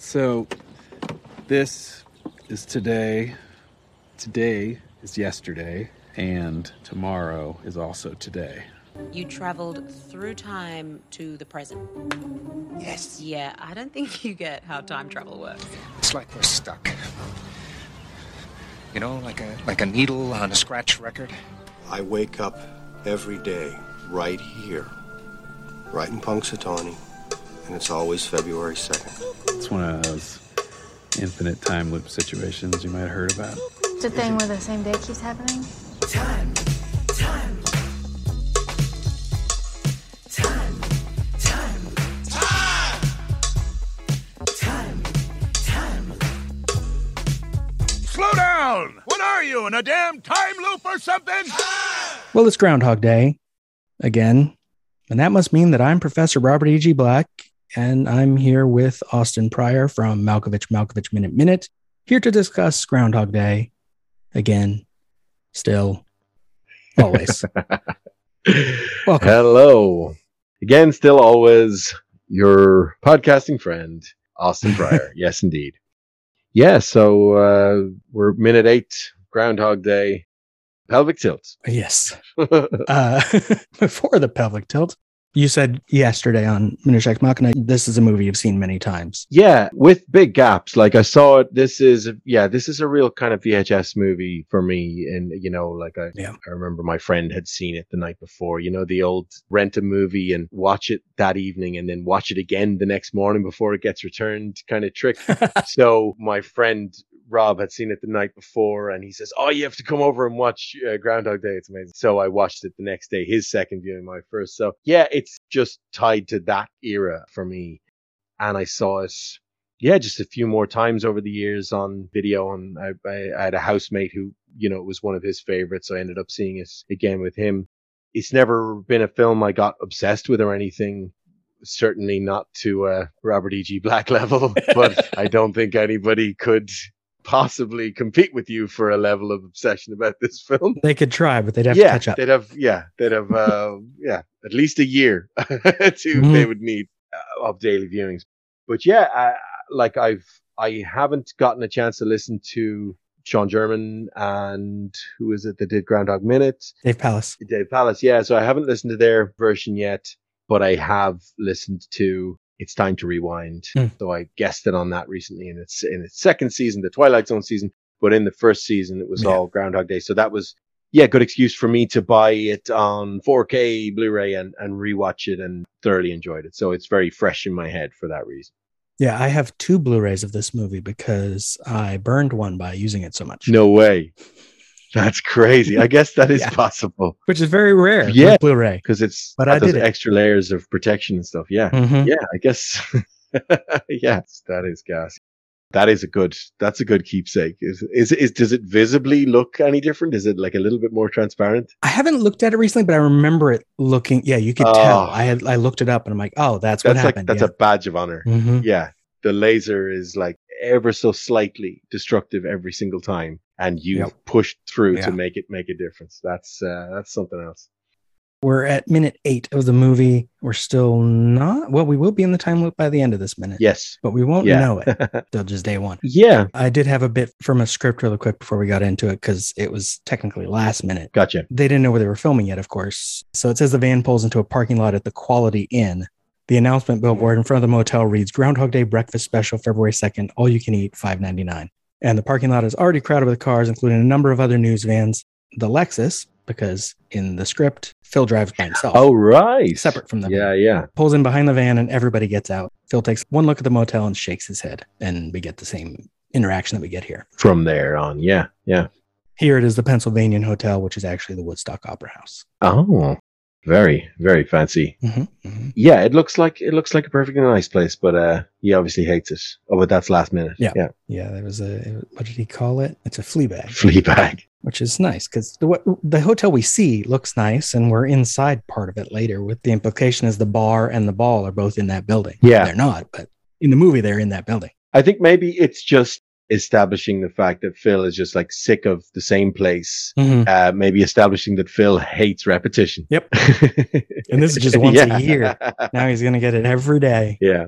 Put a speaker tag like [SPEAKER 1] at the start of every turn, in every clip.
[SPEAKER 1] So, this is today. Today is yesterday, and tomorrow is also today.
[SPEAKER 2] You traveled through time to the present.
[SPEAKER 3] Yes.
[SPEAKER 2] Yeah, I don't think you get how time travel works.
[SPEAKER 3] It's like we're stuck. You know, like a like a needle on a scratch record.
[SPEAKER 4] I wake up every day right here, right in Punxsutawney, and it's always February 2nd.
[SPEAKER 1] It's one of those infinite time loop situations you might have heard about.
[SPEAKER 5] It's a thing where the same day keeps happening.
[SPEAKER 6] Time, time, time, time, time, time.
[SPEAKER 7] Slow down! What are you, in a damn time loop or something?
[SPEAKER 8] Well, it's Groundhog Day again, and that must mean that I'm Professor Robert E.G. Black, and I'm here with Austin Prior from Malkovich Malkovich Minute Minute, here to discuss Groundhog Day again, still, always. Welcome.
[SPEAKER 9] Hello. Again, still always your podcasting friend, Austin Prior. yes, indeed. Yeah, so uh, we're minute eight, Groundhog Day, pelvic tilt.
[SPEAKER 8] Yes. Uh, before the pelvic tilt, you said yesterday on Minute Ex Machina, this is a movie you've seen many times.
[SPEAKER 9] Yeah, with big gaps. Like I saw it. This is yeah, this is a real kind of VHS movie for me. And you know, like I,
[SPEAKER 8] Yeah.
[SPEAKER 9] I remember my friend had seen it the night before. You know, the old rent a movie and watch it that evening, and then watch it again the next morning before it gets returned, kind of trick. so my friend Rob had seen it the night before, and he says, "Oh, you have to come over and watch uh, Groundhog Day. It's amazing." So I watched it the next day, his second viewing, my first. So yeah, it's just tied to that era for me, and I saw it. Yeah, just a few more times over the years on video, and I, I, I had a housemate who, you know, it was one of his favorites. So I ended up seeing it again with him. It's never been a film I got obsessed with or anything certainly not to uh, Robert E.G. Black level, but I don't think anybody could possibly compete with you for a level of obsession about this film.
[SPEAKER 8] They could try, but they'd have
[SPEAKER 9] yeah,
[SPEAKER 8] to catch up.
[SPEAKER 9] they'd have yeah, they'd have uh, yeah, at least a year to
[SPEAKER 8] Mhm.
[SPEAKER 9] they would need uh, of daily viewings. But yeah, I, like I've I haven't gotten a chance to listen to Sean German and who is it that did Groundhog Minute?
[SPEAKER 8] Dave Palace.
[SPEAKER 9] Dave Palace, yeah. So I haven't listened to their version yet, but I have listened to It's Time to Rewind.
[SPEAKER 8] Hmm.
[SPEAKER 9] So I guessed it on that recently in its in its second season, the Twilight Zone season. But in the first season, it was
[SPEAKER 8] Yeah.
[SPEAKER 9] all Groundhog Day. So that was yeah, good excuse for me to buy it on 4K Blu-ray and and rewatch it and thoroughly enjoyed it. So it's very fresh in my head for that reason.
[SPEAKER 8] Yeah, I have two Blu-rays of this movie because I burned one by using it so much.
[SPEAKER 9] No way. That's crazy. I guess that is
[SPEAKER 8] Yeah.
[SPEAKER 9] possible
[SPEAKER 8] which is very rare.
[SPEAKER 9] Yeah.
[SPEAKER 8] Blu-ray.
[SPEAKER 9] because it's
[SPEAKER 8] But I did it.
[SPEAKER 9] extra layers of protection and stuff. Yeah.
[SPEAKER 8] Mhm.
[SPEAKER 9] yeah, I guess. yes, that is gas. That is a good. That's a good keepsake. Is is is does it visibly look any different? Is it like a little bit more transparent?
[SPEAKER 8] I haven't looked at it recently, but I remember it looking. Yeah, you could
[SPEAKER 9] Oh.
[SPEAKER 8] tell. I had I looked it up, and I'm like, oh, that's, what
[SPEAKER 9] That's like
[SPEAKER 8] happened.
[SPEAKER 9] that's
[SPEAKER 8] yeah.
[SPEAKER 9] a badge of honor.
[SPEAKER 8] Mhm.
[SPEAKER 9] Yeah, the laser is like ever so slightly destructive every single time, and you
[SPEAKER 8] Yep.
[SPEAKER 9] pushed through
[SPEAKER 8] Yeah.
[SPEAKER 9] to make it make a difference. That's uh, that's something else.
[SPEAKER 8] We're at minute eight of the movie. We're still not. Well, we will be in the time loop by the end of this minute.
[SPEAKER 9] Yes.
[SPEAKER 8] but we won't
[SPEAKER 9] Yeah.
[SPEAKER 8] know it till just day one.
[SPEAKER 9] yeah.
[SPEAKER 8] I did have a bit from a script really quick before we got into it because it was technically last minute.
[SPEAKER 9] Gotcha.
[SPEAKER 8] They didn't know where they were filming yet, of course. So it says the van pulls into a parking lot at the Quality Inn. The announcement billboard in front of the motel reads Groundhog Day breakfast special February 2nd, all you can eat, five ninety nine. And the parking lot is already crowded with cars, including a number of other news vans. The Lexus, because in the script, Phil drives by himself.
[SPEAKER 9] Oh right.
[SPEAKER 8] separate from them.
[SPEAKER 9] Yeah, yeah.
[SPEAKER 8] Pulls in behind the van and everybody gets out. Phil takes one look at the motel and shakes his head. And we get the same interaction that we get here.
[SPEAKER 9] From there on, yeah, yeah.
[SPEAKER 8] Here it is the Pennsylvanian Hotel, which is actually the Woodstock Opera House.
[SPEAKER 9] Oh, very, very fancy.
[SPEAKER 8] Mhm, mhm.
[SPEAKER 9] Yeah, it looks like it looks like a perfectly nice place, but uh, he obviously hates it. Oh, but that's last minute.
[SPEAKER 8] Yeah.
[SPEAKER 9] yeah.
[SPEAKER 8] Yeah, there was a, what did he call it? It's a flea bag,
[SPEAKER 9] Flea bag,
[SPEAKER 8] which is nice because the, what- the hotel we see looks nice and we're inside part of it later with the implication is the bar and the ball are both in that building.
[SPEAKER 9] Yeah.
[SPEAKER 8] They're not, but in the movie, they're in that building.
[SPEAKER 9] I think maybe it's just establishing the fact that Phil is just like sick of the same place.
[SPEAKER 8] Mhm.
[SPEAKER 9] Uh, maybe establishing that Phil hates repetition.
[SPEAKER 8] Yep. And this is just once
[SPEAKER 9] Yeah.
[SPEAKER 8] a year. Now he's going to get it every day.
[SPEAKER 9] Yeah.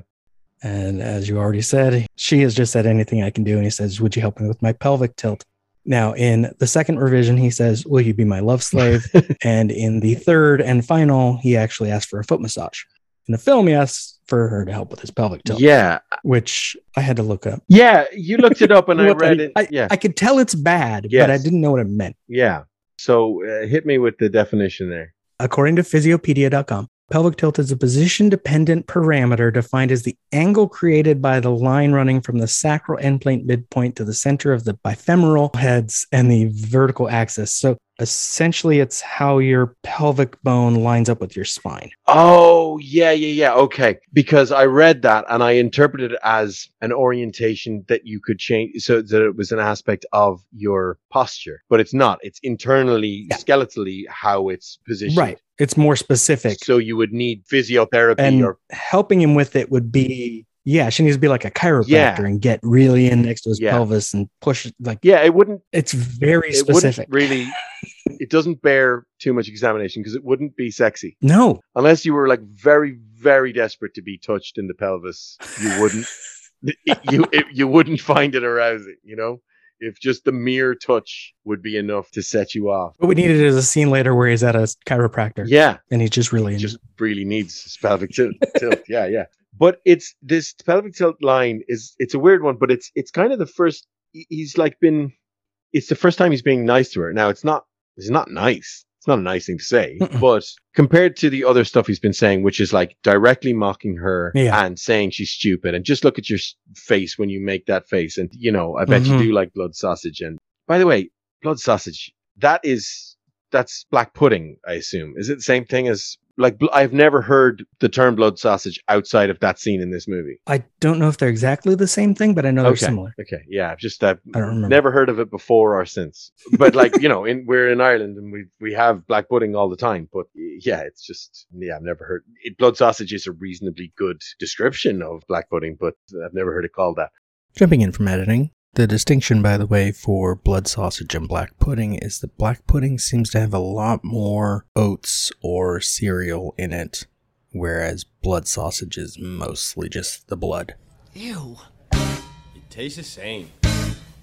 [SPEAKER 8] And as you already said, she has just said anything I can do. And he says, Would you help me with my pelvic tilt? Now, in the second revision, he says, Will you be my love slave? and in the third and final, he actually asked for a foot massage. In the film, he asks for her to help with his pelvic tilt,
[SPEAKER 9] Yeah,
[SPEAKER 8] which I had to look up.
[SPEAKER 9] yeah. You looked it up, and I read it.
[SPEAKER 8] I,
[SPEAKER 9] yeah,
[SPEAKER 8] I could tell it's bad, but I didn't know what it meant.
[SPEAKER 9] yeah. So uh, hit me with the definition there.
[SPEAKER 8] According to physiopedia.com, pelvic tilt is a position dependent parameter defined as the angle created by the line running from the sacral endplate midpoint to the center of the bifemoral heads and the vertical axis. So essentially, it's how your pelvic bone lines up with your spine.
[SPEAKER 9] Oh, yeah, yeah, yeah. Okay. Because I read that and I interpreted it as an orientation that you could change so that it was an aspect of your posture, but it's not. It's internally,
[SPEAKER 8] Yeah.
[SPEAKER 9] skeletally how it's positioned.
[SPEAKER 8] Right. It's more specific.
[SPEAKER 9] So you would need physiotherapy
[SPEAKER 8] and
[SPEAKER 9] or
[SPEAKER 8] helping him with it would be, yeah, she needs to be like a chiropractor
[SPEAKER 9] Yeah.
[SPEAKER 8] and get really in next to his
[SPEAKER 9] Yeah.
[SPEAKER 8] pelvis and push it. Like,
[SPEAKER 9] yeah, it wouldn't
[SPEAKER 8] it's very
[SPEAKER 9] it
[SPEAKER 8] specific.
[SPEAKER 9] wouldn't really it doesn't bear too much examination because it wouldn't be sexy.
[SPEAKER 8] no,
[SPEAKER 9] Unless you were like very, very desperate to be touched in the pelvis, you wouldn't you it, you wouldn't find it arousing, you know? If just the mere touch would be enough to set you off.
[SPEAKER 8] What we needed is a scene later where he's at a chiropractor
[SPEAKER 9] Yeah,
[SPEAKER 8] and he's just really
[SPEAKER 9] he just really needs his pelvic tilt. tilt. Yeah, yeah. But it's this pelvic tilt line is it's a weird one, but it's it's kind of the first he's like been it's the first time he's being nice to her. Now it's not it's not nice. It's not a nice thing to say, but compared to the other stuff he's been saying, which is like directly mocking her
[SPEAKER 8] Yeah.
[SPEAKER 9] and saying she's stupid, and just look at your face when you make that face, and you know, I bet
[SPEAKER 8] Mhm.
[SPEAKER 9] you do like blood sausage. And by the way, blood sausage that is that's black pudding, I assume. Is it the same thing as like I've never heard the term blood sausage outside of that scene in this movie.
[SPEAKER 8] I don't know if they're exactly the same thing, but I know they're
[SPEAKER 9] Okay.
[SPEAKER 8] similar.
[SPEAKER 9] Okay, yeah, I've just I've
[SPEAKER 8] I don't remember.
[SPEAKER 9] never heard of it before or since. But like you know, in we're in Ireland and we we have black pudding all the time. But yeah, it's just yeah, I've never heard it, blood sausage is a reasonably good description of black pudding, but I've never heard it called that.
[SPEAKER 8] Jumping in from editing, the distinction, by the way, for blood sausage and black pudding is that black pudding seems to have a lot more oats or cereal in it, whereas blood sausage is mostly just the blood.
[SPEAKER 2] Ew.
[SPEAKER 10] It tastes the same.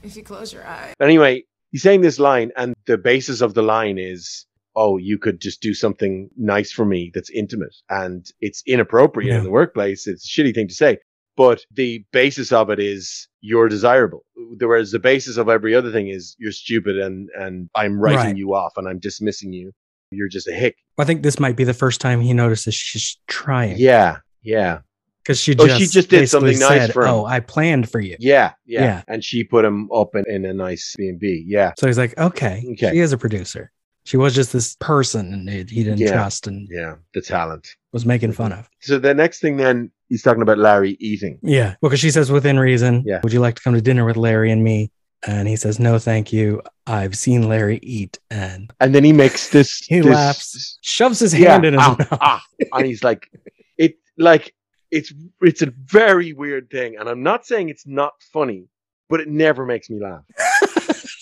[SPEAKER 5] If you close your eye.
[SPEAKER 9] Anyway, he's saying this line, and the basis of the line is, "Oh, you could just do something nice for me that's intimate, and it's inappropriate
[SPEAKER 8] Yeah.
[SPEAKER 9] in the workplace. It's a shitty thing to say." But the basis of it is you're desirable. Whereas the basis of every other thing is you're stupid and and I'm writing
[SPEAKER 8] Right.
[SPEAKER 9] you off and I'm dismissing you. You're just a hick.
[SPEAKER 8] I think this might be the first time he notices she's trying.
[SPEAKER 9] Yeah, yeah,
[SPEAKER 8] Because she
[SPEAKER 9] Oh,
[SPEAKER 8] just,
[SPEAKER 9] she just did something
[SPEAKER 8] basically
[SPEAKER 9] nice
[SPEAKER 8] said,
[SPEAKER 9] for him.
[SPEAKER 8] Oh, I planned for you.
[SPEAKER 9] yeah, yeah.
[SPEAKER 8] Yeah.
[SPEAKER 9] And she put him up in, in a nice B and B. Yeah,
[SPEAKER 8] So he's like, okay,
[SPEAKER 9] Okay.
[SPEAKER 8] she is a producer. She was just this person and he he didn't
[SPEAKER 9] Yeah.
[SPEAKER 8] trust and
[SPEAKER 9] yeah. The talent.
[SPEAKER 8] was making fun of.
[SPEAKER 9] So the next thing then he's talking about Larry eating.
[SPEAKER 8] Yeah. Well, because she says within reason,
[SPEAKER 9] Yeah.
[SPEAKER 8] would you like to come to dinner with Larry and me? And he says, no, thank you. I've seen Larry eat. And
[SPEAKER 9] And then he makes this.
[SPEAKER 8] he
[SPEAKER 9] this-
[SPEAKER 8] laughs, shoves his
[SPEAKER 9] Yeah,
[SPEAKER 8] hand in his
[SPEAKER 9] ah,
[SPEAKER 8] mouth.
[SPEAKER 9] ah, and he's like, it like it's it's a very weird thing, and I'm not saying it's not funny, but it never makes me laugh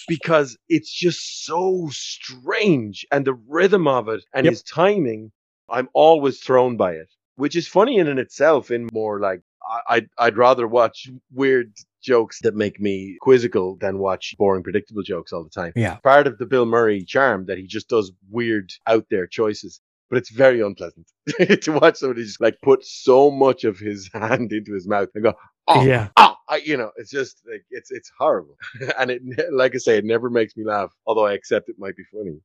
[SPEAKER 9] because it's just so strange, and the rhythm of it and
[SPEAKER 8] Yep.
[SPEAKER 9] his timing, I'm always thrown by it, which is funny in and itself. In more like I, I'd I'd rather watch weird jokes that make me quizzical than watch boring, predictable jokes all the time
[SPEAKER 8] Yeah.
[SPEAKER 9] part of the Bill Murray charm that he just does weird out there choices. But it's very unpleasant to watch somebody just like put so much of his hand into his mouth and go, oh,
[SPEAKER 8] Yeah.
[SPEAKER 9] oh, I, you know, it's just like it's it's horrible, and it like I say, it never makes me laugh. Although I accept it might be funny.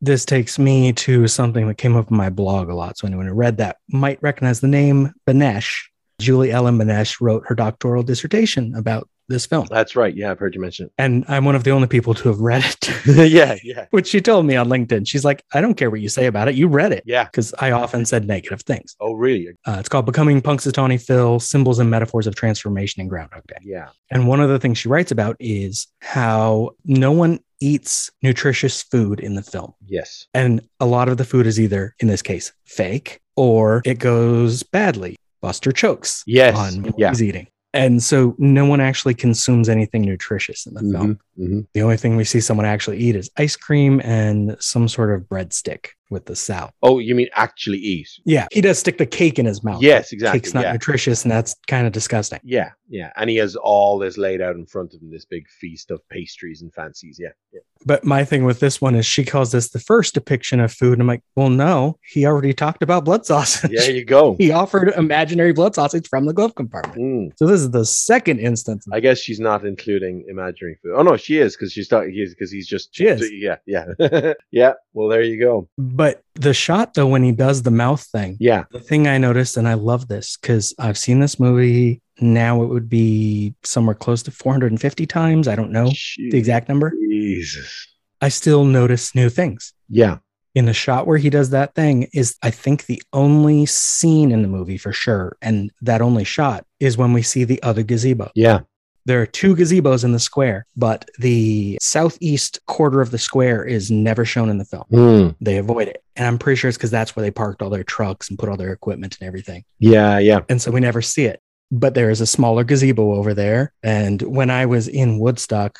[SPEAKER 8] This takes me to something that came up in my blog a lot. So anyone who read that might recognize the name Banesh. Julie Ellen Banesh wrote her doctoral dissertation about this film.
[SPEAKER 9] That's right. Yeah, I've heard you mention it.
[SPEAKER 8] And I'm one of the only people to have read it,
[SPEAKER 9] yeah, yeah,
[SPEAKER 8] which she told me on LinkedIn. She's like, I don't care what you say about it. You read it.
[SPEAKER 9] yeah.
[SPEAKER 8] Because I often said negative things.
[SPEAKER 9] Oh, really?
[SPEAKER 8] Uh, it's called Becoming Punxsutawney Phil Symbols and Metaphors of Transformation in Groundhog Day.
[SPEAKER 9] Yeah,
[SPEAKER 8] And one of the things she writes about is how no one eats nutritious food in the film.
[SPEAKER 9] yes,
[SPEAKER 8] And a lot of the food is either, in this case, fake or it goes badly. Buster chokes
[SPEAKER 9] yes,
[SPEAKER 8] on what
[SPEAKER 9] yeah.
[SPEAKER 8] he's eating. And so no one actually consumes anything nutritious in the film.
[SPEAKER 9] Mhm, mhm.
[SPEAKER 8] The only thing we see someone actually eat is ice cream and some sort of breadstick. With the South.
[SPEAKER 9] Oh, you mean actually eat?
[SPEAKER 8] Yeah, he does stick the cake in his mouth.
[SPEAKER 9] Yes, exactly.
[SPEAKER 8] Cake's not
[SPEAKER 9] yeah.
[SPEAKER 8] nutritious, and that's kind of disgusting.
[SPEAKER 9] yeah, yeah. And he has all this laid out in front of him, this big feast of pastries and fancies. Yeah. yeah.
[SPEAKER 8] But my thing with this one is she calls this the first depiction of food. And I'm like, well, no, he already talked about blood sausage.
[SPEAKER 9] There you go.
[SPEAKER 8] he offered imaginary blood sausage from the glove compartment.
[SPEAKER 9] Mm.
[SPEAKER 8] So this is the second instance.
[SPEAKER 9] I guess she's not including imaginary food. Oh no, she is because she's talking. He's because he's just.
[SPEAKER 8] She is.
[SPEAKER 9] Yeah, yeah, yeah. Well, there you go.
[SPEAKER 8] But the shot though, when he does the mouth thing,
[SPEAKER 9] Yeah.
[SPEAKER 8] the thing I noticed, and I love this because I've seen this movie. Now it would be somewhere close to 450 times. I don't know the exact number.
[SPEAKER 9] Jesus.
[SPEAKER 8] I still notice new things.
[SPEAKER 9] Yeah.
[SPEAKER 8] in the shot where he does that thing is I think the only scene in the movie for sure. And that only shot is when we see the other gazebo.
[SPEAKER 9] Yeah.
[SPEAKER 8] There are two gazebos in the square, but the southeast quarter of the square is never shown in the film.
[SPEAKER 9] Hmm.
[SPEAKER 8] They avoid it. And I'm pretty sure it's because that's where they parked all their trucks and put all their equipment and everything.
[SPEAKER 9] Yeah. Yeah.
[SPEAKER 8] And so we never see it. But there is a smaller gazebo over there. And when I was in Woodstock,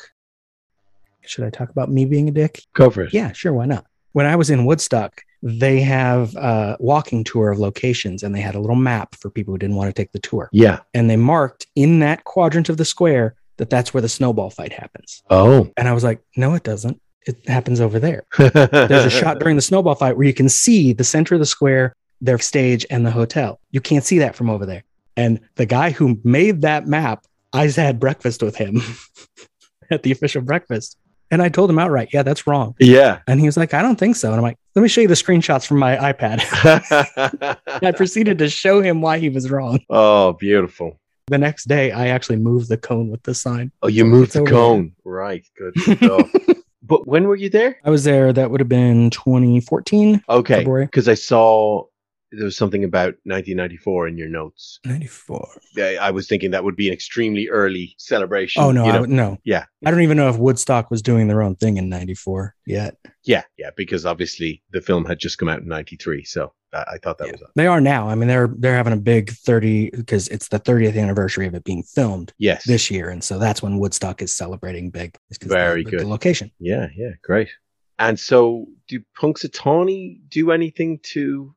[SPEAKER 8] should I talk about me being a dick?
[SPEAKER 9] Go for it.
[SPEAKER 8] Yeah, sure. Why not? When I was in Woodstock, they have a walking tour of locations and they had a little map for people who didn't want to take the tour.
[SPEAKER 9] Yeah.
[SPEAKER 8] And they marked in that quadrant of the square that that's where the snowball fight happens.
[SPEAKER 9] Oh.
[SPEAKER 8] And I was like, no, it doesn't. It happens over there. There's a shot during the snowball fight where you can see the center of the square, their stage, and the hotel. You can't see that from over there. And the guy who made that map, I had breakfast with him at the official breakfast. And I told him outright, yeah, that's wrong.
[SPEAKER 9] Yeah.
[SPEAKER 8] And he was like, I don't think so. And I'm like, let me show you the screenshots from my iPad. I proceeded to show him why he was wrong.
[SPEAKER 9] oh, beautiful.
[SPEAKER 8] The next day, I actually moved the cone with the sign.
[SPEAKER 9] Oh, you moved
[SPEAKER 8] It's
[SPEAKER 9] the cone. Right. Good but when were you there?
[SPEAKER 8] I was there. That would have been 2014.
[SPEAKER 9] Okay. Because I saw there was something about 1994 in your notes.
[SPEAKER 8] 94.
[SPEAKER 9] I, I was thinking that would be an extremely early celebration.
[SPEAKER 8] Oh, no,
[SPEAKER 9] you
[SPEAKER 8] I
[SPEAKER 9] know?
[SPEAKER 8] would, no.
[SPEAKER 9] Yeah.
[SPEAKER 8] I don't even know if Woodstock was doing their own thing in 94 yet.
[SPEAKER 9] Yeah. Yeah. Because obviously the film had just come out in 93. So I, I thought that was.
[SPEAKER 8] They are now. I mean, they're they're having a big 30 because it's the 30th anniversary of it being filmed
[SPEAKER 9] Yes.
[SPEAKER 8] this year, and so that's when Woodstock is celebrating big.
[SPEAKER 9] Very
[SPEAKER 8] the, the
[SPEAKER 9] good.
[SPEAKER 8] location.
[SPEAKER 9] Yeah, yeah, great. And so, do Punxsutawney do anything to?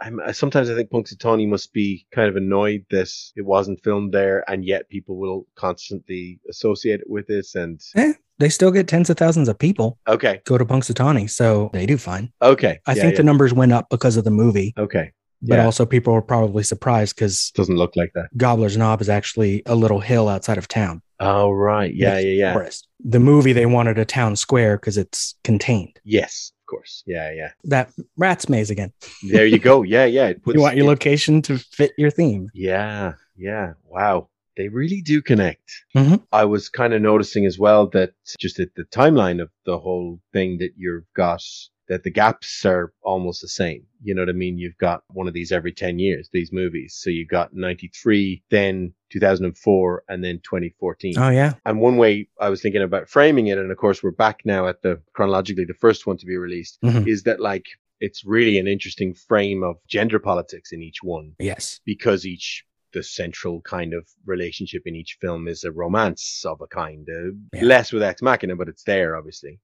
[SPEAKER 9] I'm, I- sometimes I think Punxsutawney must be kind of annoyed that it wasn't filmed there, and yet people will constantly associate it with this. And
[SPEAKER 8] Eh, they still get tens of thousands of people
[SPEAKER 9] okay,
[SPEAKER 8] go to Punxsutawney, so they do fine.
[SPEAKER 9] okay,
[SPEAKER 8] I
[SPEAKER 9] yeah,
[SPEAKER 8] think
[SPEAKER 9] yeah.
[SPEAKER 8] the numbers went up because of the movie,
[SPEAKER 9] okay
[SPEAKER 8] but
[SPEAKER 9] yeah.
[SPEAKER 8] also people were probably surprised because
[SPEAKER 9] doesn't look like that.
[SPEAKER 8] Gobbler's Knob is actually a little hill outside of town.
[SPEAKER 9] Oh right, yeah, yeah, yeah.
[SPEAKER 8] forest. The movie they wanted a town square because it's contained.
[SPEAKER 9] Yes, of course. Yeah, yeah.
[SPEAKER 8] That rat's maze again.
[SPEAKER 9] There you go. Yeah, yeah. It puts,
[SPEAKER 8] you want your
[SPEAKER 9] it-
[SPEAKER 8] location to fit your theme.
[SPEAKER 9] Yeah, yeah. Wow. They really do connect.
[SPEAKER 8] Mhm.
[SPEAKER 9] I was kind of noticing as well that just at the timeline of the whole thing that you've got, that the gaps are almost the same. You know what I mean? You've got one of these every 10 years, these movies. So you got 93, then 2004, and then 2014.
[SPEAKER 8] Oh yeah,
[SPEAKER 9] And one way I was thinking about framing it, and of course we're back now at the chronologically the first one to be released,
[SPEAKER 8] Mhm.
[SPEAKER 9] is that like it's really an interesting frame of gender politics in each one
[SPEAKER 8] yes,
[SPEAKER 9] because each the central kind of relationship in each film is a romance of a kind, uh,
[SPEAKER 8] Yeah.
[SPEAKER 9] less with Ex Machina, but it's there obviously.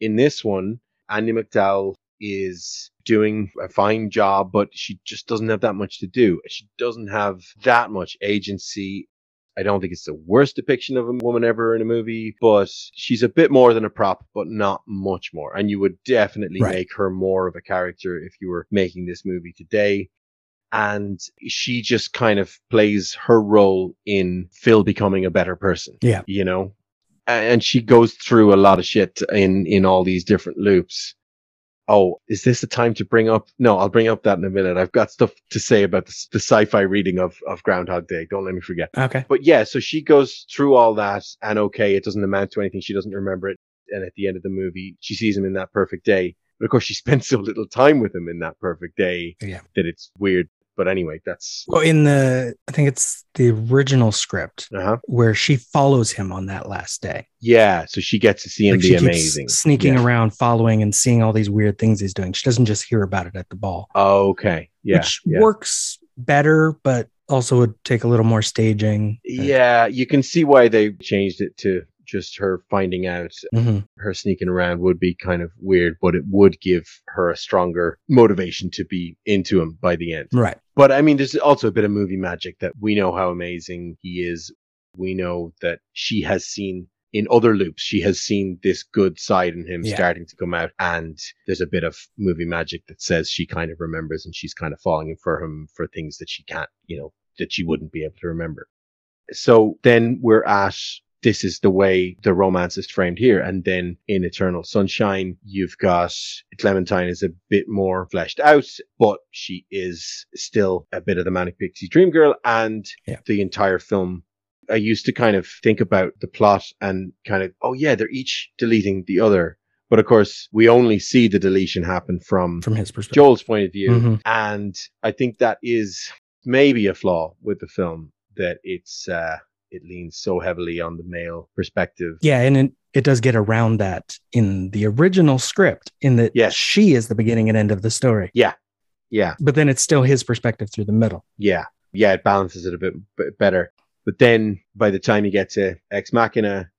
[SPEAKER 9] In this one, Andie MacDowell is doing a fine job, but she just doesn't have that much to do. She doesn't have that much agency. I don't think it's the worst depiction of a woman ever in a movie, but she's a bit more than a prop, but not much more. And you would definitely
[SPEAKER 8] Right.
[SPEAKER 9] make her more of a character if you were making this movie today. And she just kind of plays her role in Phil becoming a better person.
[SPEAKER 8] Yeah.
[SPEAKER 9] You know? And she goes through a lot of shit in, in all these different loops. Oh, is this the time to bring up? No, I'll bring up that in a minute. I've got stuff to say about the, the sci-fi reading of, of Groundhog Day. Don't let me forget.
[SPEAKER 8] okay.
[SPEAKER 9] But yeah, so she goes through all that and okay, it doesn't amount to anything. She doesn't remember it. And at the end of the movie, she sees him in that perfect day. But of course, she spends so little time with him in that perfect day
[SPEAKER 8] Yeah.
[SPEAKER 9] that it's weird. But anyway, that's,
[SPEAKER 8] Well, in the I think it's the original script
[SPEAKER 9] uh-huh.
[SPEAKER 8] where she follows him on that last day.
[SPEAKER 9] Yeah. So she gets to see him
[SPEAKER 8] Like,
[SPEAKER 9] be
[SPEAKER 8] she keeps
[SPEAKER 9] amazing.
[SPEAKER 8] sneaking
[SPEAKER 9] Yeah.
[SPEAKER 8] around, following and seeing all these weird things he's doing. She doesn't just hear about it at the ball,
[SPEAKER 9] Okay. Yeah.
[SPEAKER 8] which
[SPEAKER 9] yeah.
[SPEAKER 8] works better, but also would take a little more staging.
[SPEAKER 9] Yeah, you can see why they changed it to just her finding out
[SPEAKER 8] hmm
[SPEAKER 9] her sneaking around would be kind of weird, but it would give her a stronger motivation to be into him by the end.
[SPEAKER 8] Right.
[SPEAKER 9] But I mean, there's also a bit of movie magic that we know how amazing he is. We know that she has seen in other loops, she has seen this good side in him
[SPEAKER 8] Yeah.
[SPEAKER 9] starting to come out. And there's a bit of movie magic that says she kind of remembers and she's kind of falling for him for things that she can't, you know, that she wouldn't be able to remember. So then we're at this is the way the romance is framed here. And then in Eternal Sunshine, you've got Clementine is a bit more fleshed out, but she is still a bit of the manic pixie dream girl. And
[SPEAKER 8] Yeah.
[SPEAKER 9] the entire film, I used to kind of think about the plot and kind of, oh yeah, they're each deleting the other. But of course, we only see the deletion happen from,
[SPEAKER 8] From his perspective.
[SPEAKER 9] Joel's point of view.
[SPEAKER 8] Mhm.
[SPEAKER 9] And I think that is maybe a flaw with the film that it's, uh, it leans so heavily on the male perspective.
[SPEAKER 8] Yeah, and it, it does get around that in the original script, in that
[SPEAKER 9] Yes.
[SPEAKER 8] she is the beginning and end of the story.
[SPEAKER 9] Yeah. Yeah.
[SPEAKER 8] But then it's still his perspective through the middle.
[SPEAKER 9] Yeah. Yeah. It balances it a bit, bit better. But then by the time you get to Ex Machina,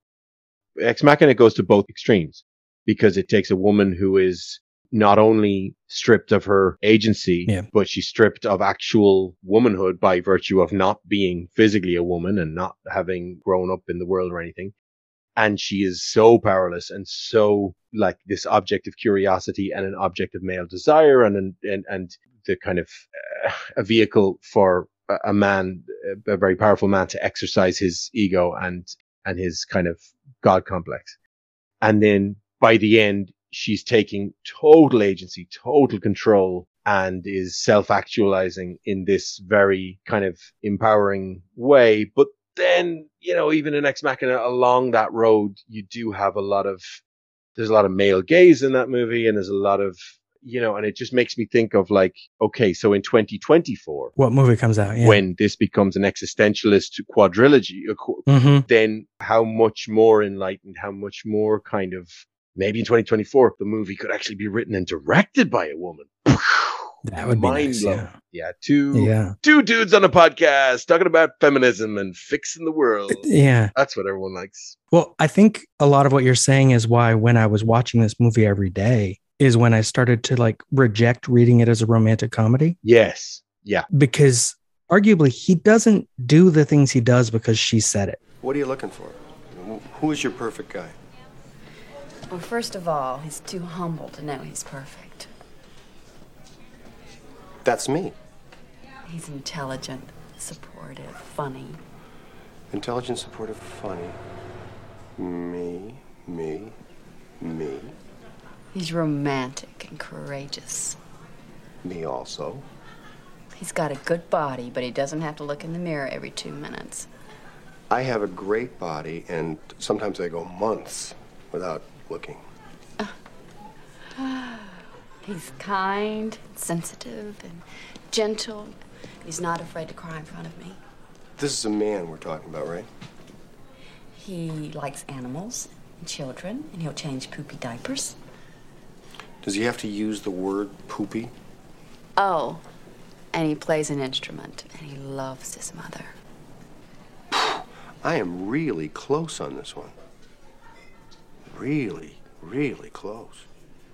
[SPEAKER 9] Ex Machina goes to both extremes because it takes a woman who is not only stripped of her agency,
[SPEAKER 8] Yeah.
[SPEAKER 9] but she's stripped of actual womanhood by virtue of not being physically a woman and not having grown up in the world or anything. And she is so powerless and so like this object of curiosity and an object of male desire and, and, and, and the kind of uh, a vehicle for a, man, a very powerful man to exercise his ego and, and his kind of God complex. And then by the end, she's taking total agency, total control and is self-actualizing in this very kind of empowering way. But then, you know, even in Ex Machina along that road, you do have a lot of, there's a lot of male gaze in that movie and there's a lot of, you know, and it just makes me think of like, okay, so in 2024,
[SPEAKER 8] What movie comes out? Yeah.
[SPEAKER 9] when this becomes an existentialist quadrilogy, a qu-
[SPEAKER 8] hmm
[SPEAKER 9] then how much more enlightened, how much more kind of maybe in 2024 the movie could actually be written and directed by a woman.
[SPEAKER 8] That would be
[SPEAKER 9] Mind
[SPEAKER 8] nice. Yeah.
[SPEAKER 9] Yeah, two
[SPEAKER 8] Yeah.
[SPEAKER 9] two dudes on a podcast talking about feminism and fixing the world.
[SPEAKER 8] Yeah.
[SPEAKER 9] That's what everyone likes.
[SPEAKER 8] Well, I think a lot of what you're saying is why when I was watching this movie every day is when I started to like reject reading it as a romantic comedy
[SPEAKER 9] Yes. Yeah.
[SPEAKER 8] because arguably he doesn't do the things he does because she said it.
[SPEAKER 4] What are you looking for? Who is your perfect guy?
[SPEAKER 11] Well, first of all, he's too humble to know he's perfect.
[SPEAKER 4] That's me.
[SPEAKER 11] He's intelligent, supportive, funny.
[SPEAKER 4] Intelligent, supportive, funny. Me, me, me,
[SPEAKER 11] He's romantic and courageous.
[SPEAKER 4] me also.
[SPEAKER 11] He's got a good body, but he doesn't have to look in the mirror every two minutes.
[SPEAKER 4] I have a great body, and sometimes I go months without looking.
[SPEAKER 11] He's kind, sensitive, and gentle. He's not afraid to cry in front of me.
[SPEAKER 4] This is a man we're talking about, right?
[SPEAKER 11] He likes animals and children, and he'll change poopy diapers.
[SPEAKER 4] Does he have to use the word poopy?
[SPEAKER 11] Oh, and he plays an instrument, and he loves his mother.
[SPEAKER 4] I am really close on this one. Really, really close.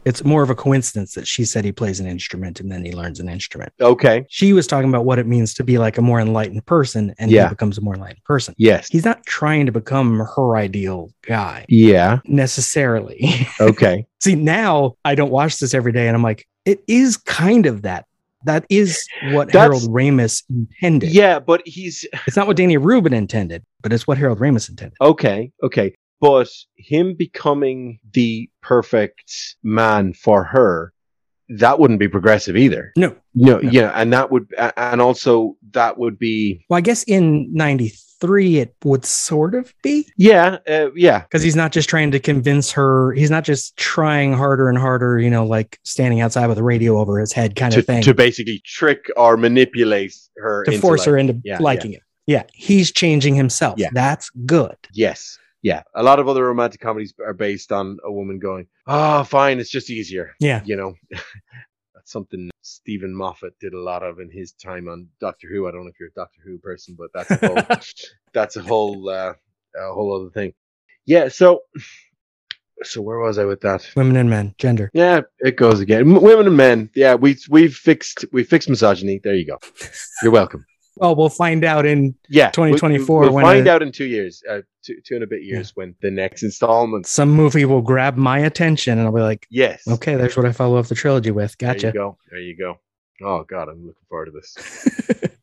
[SPEAKER 8] It's more of a coincidence that she said he plays an instrument and then he learns an instrument.
[SPEAKER 9] Okay.
[SPEAKER 8] She was talking about what it means to be like a more enlightened person and
[SPEAKER 9] Yeah.
[SPEAKER 8] he becomes a more enlightened person.
[SPEAKER 9] Yes.
[SPEAKER 8] He's not trying to become her ideal guy
[SPEAKER 9] Yeah.
[SPEAKER 8] necessarily.
[SPEAKER 9] Okay.
[SPEAKER 8] See, now I don't watch this every day and I'm like, it is kind of that. That is what
[SPEAKER 9] That's-
[SPEAKER 8] Harold Ramis intended.
[SPEAKER 9] yeah, but he's
[SPEAKER 8] It's not what Danny Rubin intended, but it's what Harold Ramis intended.
[SPEAKER 9] okay. Okay. But him becoming the perfect man for her, that wouldn't be progressive either.
[SPEAKER 8] No.
[SPEAKER 9] No,
[SPEAKER 8] No.
[SPEAKER 9] yeah, and that would, and also that would be,
[SPEAKER 8] Well, I guess in 93, it would sort of be
[SPEAKER 9] yeah, uh, yeah,
[SPEAKER 8] because he's not just trying to convince her. He's not just trying harder and harder, you know, like standing outside with a radio over his head kind
[SPEAKER 9] to,
[SPEAKER 8] of thing
[SPEAKER 9] to basically trick or manipulate her,
[SPEAKER 8] to
[SPEAKER 9] into
[SPEAKER 8] force her into
[SPEAKER 9] yeah,
[SPEAKER 8] liking it. Yeah. He's changing himself.
[SPEAKER 9] Yeah.
[SPEAKER 8] That's good.
[SPEAKER 9] Yes. Yeah. A lot of other romantic comedies are based on a woman going, oh, fine, it's just easier.
[SPEAKER 8] Yeah.
[SPEAKER 9] You know, that's something Steven Moffat did a lot of in his time on Doctor Who. I don't know if you're a Doctor Who person, but that's a whole, that's a whole, uh, a whole other thing. Yeah. So, so where was I with that?
[SPEAKER 8] Women and men, gender.
[SPEAKER 9] Yeah, it goes again. M- women and men. Yeah, we we've fixed we fixed misogyny. There you go. You're welcome.
[SPEAKER 8] Well, we'll find out in
[SPEAKER 9] Yeah,
[SPEAKER 8] 2024
[SPEAKER 9] We'll, we'll find
[SPEAKER 8] a-
[SPEAKER 9] out in two years, uh, two, two and a bit years when the next installment.
[SPEAKER 8] some movie will grab my attention and I'll be like,
[SPEAKER 9] Yes.
[SPEAKER 8] okay, there's what I follow up the trilogy with. Gotcha.
[SPEAKER 9] There you go. There you go. Oh God, I'm looking forward to this.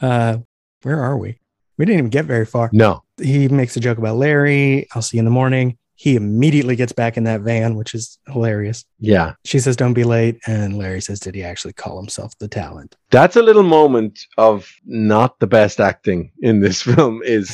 [SPEAKER 8] Uh, where are we? We didn't even get very far.
[SPEAKER 9] No.
[SPEAKER 8] He makes a joke about Larry. I'll see you in the morning. He immediately gets back in that van, which is hilarious.
[SPEAKER 9] Yeah.
[SPEAKER 8] She says, Don't be late. And Larry says, Did he actually call himself the talent?
[SPEAKER 9] That's a little moment of not the best acting in this film is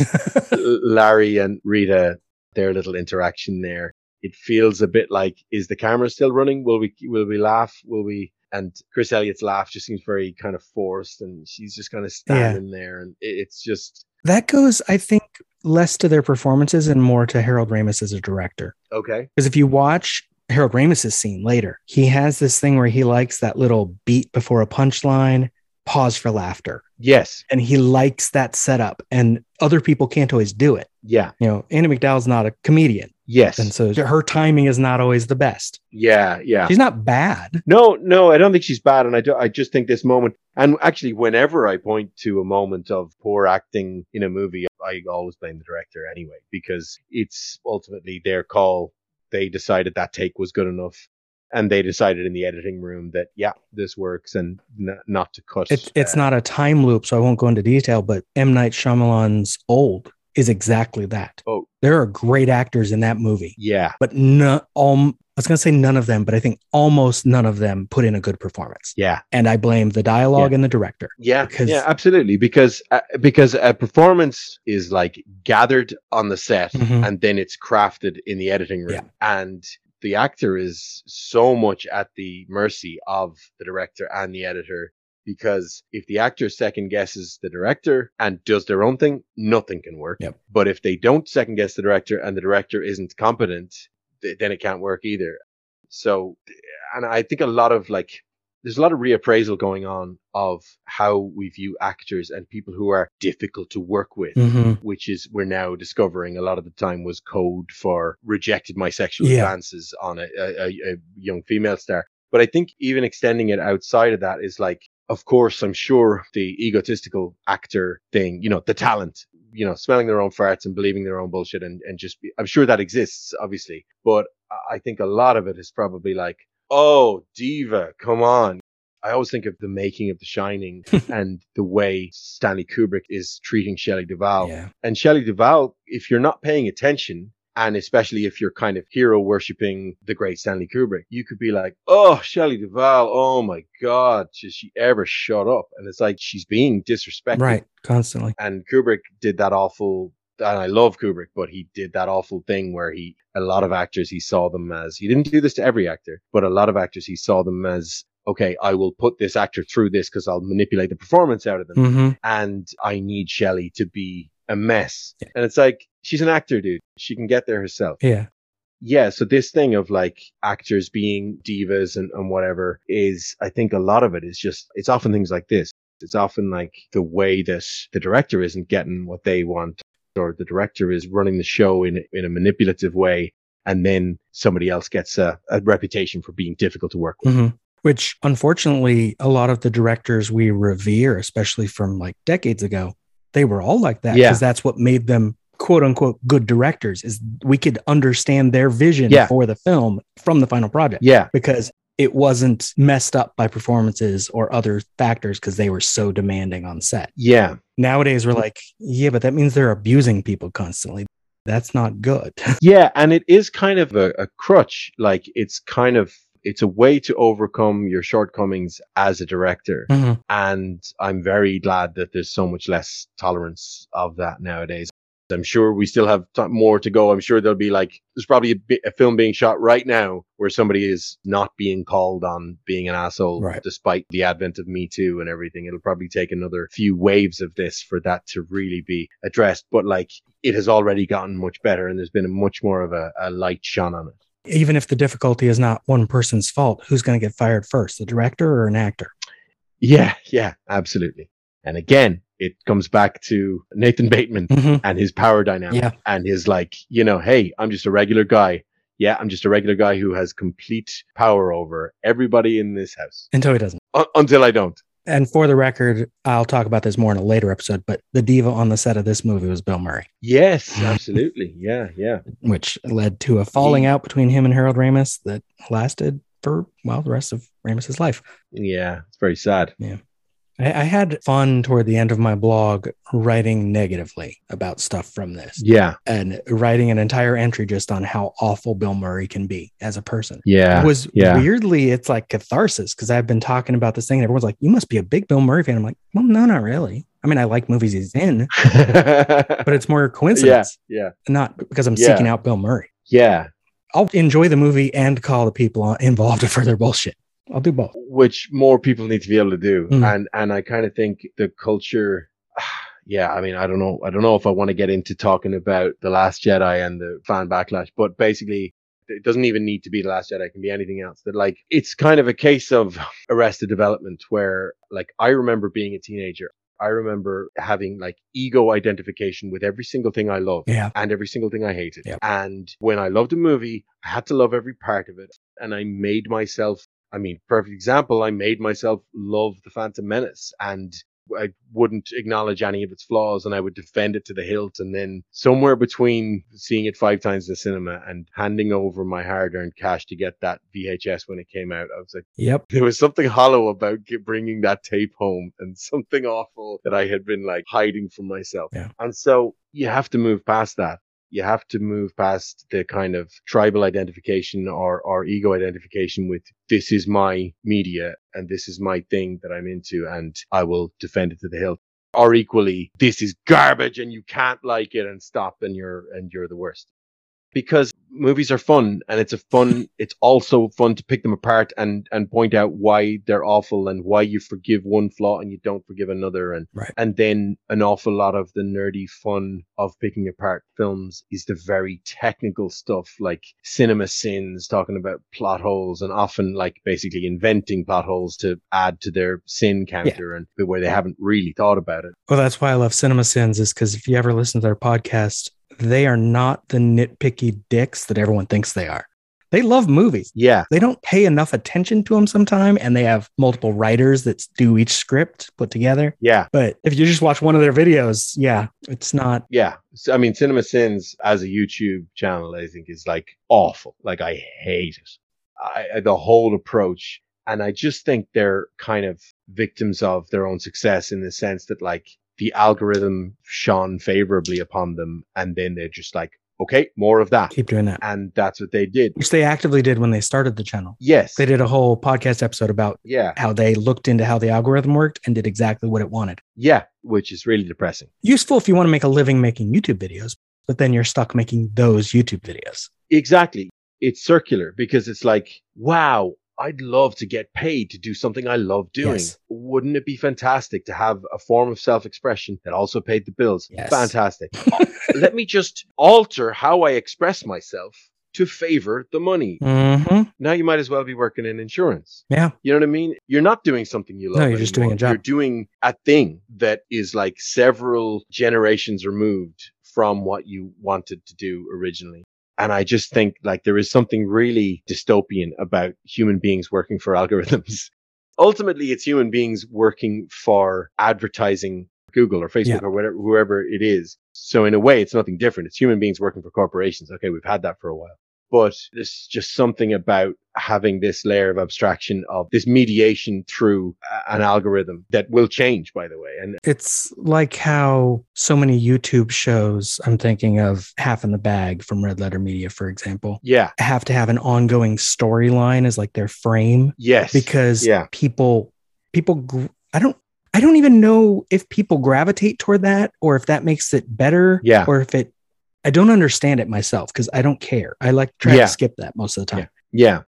[SPEAKER 9] Larry and Rita, their little interaction there. It feels a bit like, is the camera still running? Will we will we laugh? Will we and Chris Elliott's laugh just seems very kind of forced and she's just kind of standing there and it's just
[SPEAKER 8] That goes, I think, less to their performances and more to Harold Ramis as a director.
[SPEAKER 9] okay.
[SPEAKER 8] Because if you watch Harold Ramis's scene later, he has this thing where he likes that little beat before a punchline, pause for laughter.
[SPEAKER 9] Yes.
[SPEAKER 8] And he likes that setup. And other people can't always do it.
[SPEAKER 9] Yeah.
[SPEAKER 8] You know, Andie MacDowell's not a comedian.
[SPEAKER 9] Yes.
[SPEAKER 8] And so her timing is not always the best.
[SPEAKER 9] Yeah, yeah.
[SPEAKER 8] She's not bad.
[SPEAKER 9] No, no, I don't think she's bad, and I do, I just think this moment, and actually, whenever I point to a moment of poor acting in a movie, I always blame the director anyway because it's ultimately their call. They decided that take was good enough, and they decided in the editing room that yeah, this works, and n- not to cut.
[SPEAKER 8] It's it's
[SPEAKER 9] uh,
[SPEAKER 8] not a time loop, so I won't go into detail, but M. Night Shyamalan's Old is exactly that.
[SPEAKER 9] Oh.
[SPEAKER 8] There are great actors in that movie,
[SPEAKER 9] Yeah,
[SPEAKER 8] but no, um, I was going to say none of them, but I think almost none of them put in a good performance.
[SPEAKER 9] yeah,
[SPEAKER 8] And I blame the dialogue and the director.
[SPEAKER 9] yeah,
[SPEAKER 8] Because-
[SPEAKER 9] yeah, absolutely. Because uh, because a performance is like gathered on the set,
[SPEAKER 8] Mhm.
[SPEAKER 9] and then it's crafted in the editing room,
[SPEAKER 8] Yeah.
[SPEAKER 9] and the actor is so much at the mercy of the director and the editor because if the actor second guesses the director and does their own thing, nothing can work.
[SPEAKER 8] Yep.
[SPEAKER 9] But if they don't second guess the director and the director isn't competent, th- then it can't work either. So, and I think a lot of like, there's a lot of reappraisal going on of how we view actors and people who are difficult to work with
[SPEAKER 8] Mhm.
[SPEAKER 9] which is we're now discovering a lot of the time was code for rejected my sexual
[SPEAKER 8] Yeah.
[SPEAKER 9] advances on a, a- a young female star. But I think even extending it outside of that is like, of course, I'm sure the egotistical actor thing, you know, the talent, you know, smelling their own farts and believing their own bullshit and, and just be, I'm sure that exists, obviously. But I- think a lot of it is probably like, oh, diva, come on. I always think of the making of The Shining and the way Stanley Kubrick is treating Shelley Duvall.
[SPEAKER 8] Yeah.
[SPEAKER 9] And Shelley Duvall, if you're not paying attention, and especially if you're kind of hero worshipping the great Stanley Kubrick, you could be like, oh, Shelley Duvall, oh my God, does she ever shut up? And it's like she's being disrespected.
[SPEAKER 8] Right. Constantly.
[SPEAKER 9] And Kubrick did that awful, and I love Kubrick, but he did that awful thing where he, a lot of actors, he saw them as, he didn't do this to every actor, but a lot of actors, he saw them as, okay, I will put this actor through this because I'll manipulate the performance out of them
[SPEAKER 8] hmm
[SPEAKER 9] and I need Shelley to be a mess. And it's like, she's an actor, dude. She can get there herself.
[SPEAKER 8] Yeah.
[SPEAKER 9] Yeah. So this thing of like actors being divas and, and whatever is, I think a lot of it is just, it's often things like this. It's often like the way that the director isn't getting what they want or the director is running the show in, in a manipulative way. And then somebody else gets a, a reputation for being difficult to work with.
[SPEAKER 8] hmm Which unfortunately, a lot of the directors we revere, especially from like decades ago, they were all like that
[SPEAKER 9] Yeah.
[SPEAKER 8] because that's what made them quote unquote good directors is we could understand their vision
[SPEAKER 9] Yeah.
[SPEAKER 8] for the film from the final project
[SPEAKER 9] Yeah.
[SPEAKER 8] because it wasn't messed up by performances or other factors because they were so demanding on set.
[SPEAKER 9] Yeah.
[SPEAKER 8] Nowadays, we're like, yeah, but that means they're abusing people constantly. That's not good.
[SPEAKER 9] Yeah, and it is kind of a, a crutch. Like it's kind of it's a way to overcome your shortcomings as a director.
[SPEAKER 8] Mhm.
[SPEAKER 9] And I'm very glad that there's so much less tolerance of that nowadays. I'm sure we still have t- more to go. I'm sure there'll be like there's probably a, bi- a film being shot right now where somebody is not being called on being an asshole,
[SPEAKER 8] Right.
[SPEAKER 9] despite the advent of Me Too and everything. It'll probably take another few waves of this for that to really be addressed. But like it has already gotten much better, and there's been a much more of a, a light shone on it.
[SPEAKER 8] Even if the difficulty is not one person's fault, who's going to get fired first, the director or an actor?
[SPEAKER 9] Yeah, yeah, absolutely. And again, it comes back to Nathan Bateman
[SPEAKER 8] Mhm.
[SPEAKER 9] and his power dynamic
[SPEAKER 8] Yeah.
[SPEAKER 9] and his like, you know, hey, I'm just a regular guy. Yeah, I'm just a regular guy who has complete power over everybody in this house
[SPEAKER 8] Until he doesn't.
[SPEAKER 9] U- until I don't.
[SPEAKER 8] And for the record, I'll talk about this more in a later episode, but the diva on the set of this movie was Bill Murray,
[SPEAKER 9] Yes, absolutely. Yeah, yeah.
[SPEAKER 8] which led to a falling out between him and Harold Ramis that lasted for, well, the rest of Ramis's life.
[SPEAKER 9] Yeah, it's very sad.
[SPEAKER 8] I, I had fun toward the end of my blog writing negatively about stuff from this
[SPEAKER 9] Yeah,
[SPEAKER 8] and writing an entire entry just on how awful Bill Murray can be as a person.
[SPEAKER 9] yeah.
[SPEAKER 8] It was
[SPEAKER 9] yeah.
[SPEAKER 8] weirdly, it's like catharsis because I've been talking about this thing and everyone's like, you must be a big Bill Murray fan. I'm like, well, no, not really. I mean, I like movies he's in, but it's more coincidence,
[SPEAKER 9] yeah, yeah.
[SPEAKER 8] not because I'm
[SPEAKER 9] Yeah.
[SPEAKER 8] seeking out Bill Murray.
[SPEAKER 9] yeah.
[SPEAKER 8] I'll enjoy the movie and call the people involved to further bullshit. I'll do both.
[SPEAKER 9] Which more people need to be able to do,
[SPEAKER 8] Mm.
[SPEAKER 9] and and I kind of think the culture. Yeah, I mean, I don't know. I don't know if I want to get into talking about the Last Jedi and the fan backlash, but basically, it doesn't even need to be the Last Jedi. It can be anything else. That like, it's kind of a case of Arrested Development, where like I remember being a teenager. I remember having like ego identification with every single thing I loved
[SPEAKER 8] Yeah.
[SPEAKER 9] and every single thing I hated.
[SPEAKER 8] Yeah.
[SPEAKER 9] And when I loved a movie, I had to love every part of it. And I made myself, I mean, perfect example, I made myself love The Phantom Menace and I wouldn't acknowledge any of its flaws and I would defend it to the hilt. And then somewhere between seeing it five times in the cinema and handing over my hard earned cash to get that VHS when it came out, I was like,
[SPEAKER 8] Yep.
[SPEAKER 9] there was something hollow about bringing that tape home and something awful that I had been like hiding from myself.
[SPEAKER 8] Yeah.
[SPEAKER 9] And so you have to move past that. You have to move past the kind of tribal identification or, or ego identification with this is my media and this is my thing that I'm into and I will defend it to the hilt. Or equally, this is garbage and you can't like it and stop and you're and you're the worst because movies are fun and it's a fun it's also fun to pick them apart and and point out why they're awful and why you forgive one flaw and you don't forgive another. And
[SPEAKER 8] Right.
[SPEAKER 9] and then an awful lot of the nerdy fun of picking apart films is the very technical stuff like cinema sins talking about plot holes and often like basically inventing plot holes to add to their sin counter and where they haven't really thought about it.
[SPEAKER 8] Well, that's why I love Cinema Sins, is because if you ever listen to their podcast, they are not the nitpicky dicks that everyone thinks they are. They love movies.
[SPEAKER 9] yeah
[SPEAKER 8] They don't pay enough attention to them sometime, and they have multiple writers that do each script put together.
[SPEAKER 9] yeah
[SPEAKER 8] But if you just watch one of their videos, yeah, it's not.
[SPEAKER 9] Yeah. So, I mean, Cinema Sins as a YouTube channel, I think is like awful. Like I hate it. I, I- the whole approach. And I just think they're kind of victims of their own success in the sense that like the algorithm shone favorably upon them. And then they're just like, okay, more of that.
[SPEAKER 8] Keep doing that.
[SPEAKER 9] And that's what they did.
[SPEAKER 8] Which they actively did when they started the channel.
[SPEAKER 9] Yes.
[SPEAKER 8] They did a whole podcast episode about
[SPEAKER 9] Yeah.
[SPEAKER 8] how they looked into how the algorithm worked and did exactly what it wanted.
[SPEAKER 9] Yeah. Which is really depressing.
[SPEAKER 8] Useful if you want to make a living making YouTube videos, but then you're stuck making those YouTube videos.
[SPEAKER 9] Exactly. It's circular because it's like, wow, I'd love to get paid to do something I love doing.
[SPEAKER 8] Yes.
[SPEAKER 9] Wouldn't it be fantastic to have a form of self expression that also paid the bills?
[SPEAKER 8] Yes.
[SPEAKER 9] Fantastic. Let me just alter how I express myself to favor the money.
[SPEAKER 8] Mm-hmm.
[SPEAKER 9] Now you might as well be working in insurance.
[SPEAKER 8] Yeah.
[SPEAKER 9] You know what I mean? You're not doing something you love.
[SPEAKER 8] No, you're just doing a job.
[SPEAKER 9] You're doing a thing that is like several generations removed from what you wanted to do originally. And I just think like there is something really dystopian about human beings working for algorithms. Ultimately, it's human beings working for advertising Google or Facebook
[SPEAKER 8] Yeah.
[SPEAKER 9] or whatever, whoever it is. So in a way, it's nothing different. It's human beings working for corporations. Okay. We've had that for a while, but there's just something about having this layer of abstraction of this mediation through an algorithm that will change, by the way. And
[SPEAKER 8] It's like how so many YouTube shows, I'm thinking of Half in the Bag from Red Letter Media, for example,
[SPEAKER 9] yeah,
[SPEAKER 8] have to have an ongoing storyline as like their frame
[SPEAKER 9] yes,
[SPEAKER 8] because
[SPEAKER 9] yeah.
[SPEAKER 8] people, people, gr- I don't, I don't even know if people gravitate toward that or if that makes it better.
[SPEAKER 9] Yeah.
[SPEAKER 8] Or if it, I don't understand it myself because I don't care. I like try
[SPEAKER 9] Yeah.
[SPEAKER 8] to skip that most of the time.
[SPEAKER 9] yeah.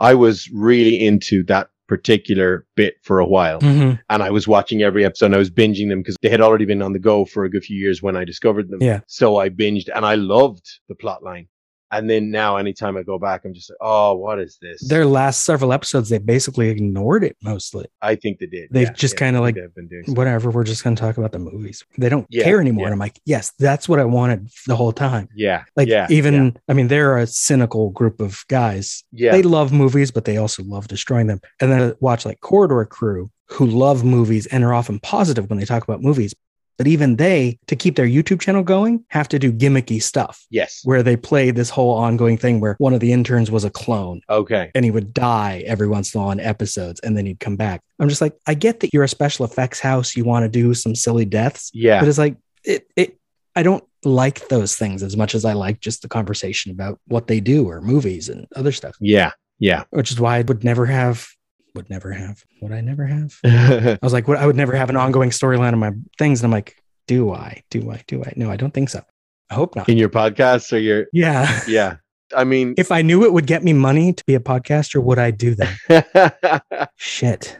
[SPEAKER 9] I was really into that particular bit for a while.
[SPEAKER 8] Mhm.
[SPEAKER 9] and I was watching every episode. And I was binging them because they had already been on the go for a good few years when I discovered them.
[SPEAKER 8] Yeah.
[SPEAKER 9] So I binged and I loved the plot line. And then now, anytime I go back, I'm just like, oh, what is this?
[SPEAKER 8] Their last several episodes, they basically ignored it mostly.
[SPEAKER 9] I think they did.
[SPEAKER 8] They've
[SPEAKER 9] Yeah,
[SPEAKER 8] just
[SPEAKER 9] yeah,
[SPEAKER 8] kind of like,
[SPEAKER 9] been doing.
[SPEAKER 8] whatever, we're just going to talk about the movies. They don't
[SPEAKER 9] Yeah,
[SPEAKER 8] care anymore. And I'm like, yes, that's what I wanted the whole time.
[SPEAKER 9] Yeah,
[SPEAKER 8] Like,
[SPEAKER 9] yeah,
[SPEAKER 8] even. I mean, they're a cynical group of guys.
[SPEAKER 9] Yeah.
[SPEAKER 8] They love movies, but they also love destroying them. And then I watch like Corridor Crew, who love movies and are often positive when they talk about movies. But even they, to keep their YouTube channel going, have to do gimmicky stuff
[SPEAKER 9] Yes.
[SPEAKER 8] where they play this whole ongoing thing where one of the interns was a clone
[SPEAKER 9] Okay.
[SPEAKER 8] and he would die every once in a while in episodes and then he'd come back. I'm just like, I get that you're a special effects house. You want to do some silly deaths,
[SPEAKER 9] Yeah.
[SPEAKER 8] but it's like, it, it, I don't like those things as much as I like just the conversation about what they do or movies and other stuff,
[SPEAKER 9] Yeah. Yeah.
[SPEAKER 8] which is why I would never have, would never have, would I never have? I was like, what? I would never have an ongoing storyline of my things. And I'm like, do I? Do I? Do I? No, I don't think so. I hope not.
[SPEAKER 9] In your podcast or your
[SPEAKER 8] Yeah.
[SPEAKER 9] yeah. I mean,
[SPEAKER 8] If I knew it would get me money to be a podcaster, would I do that? Shit.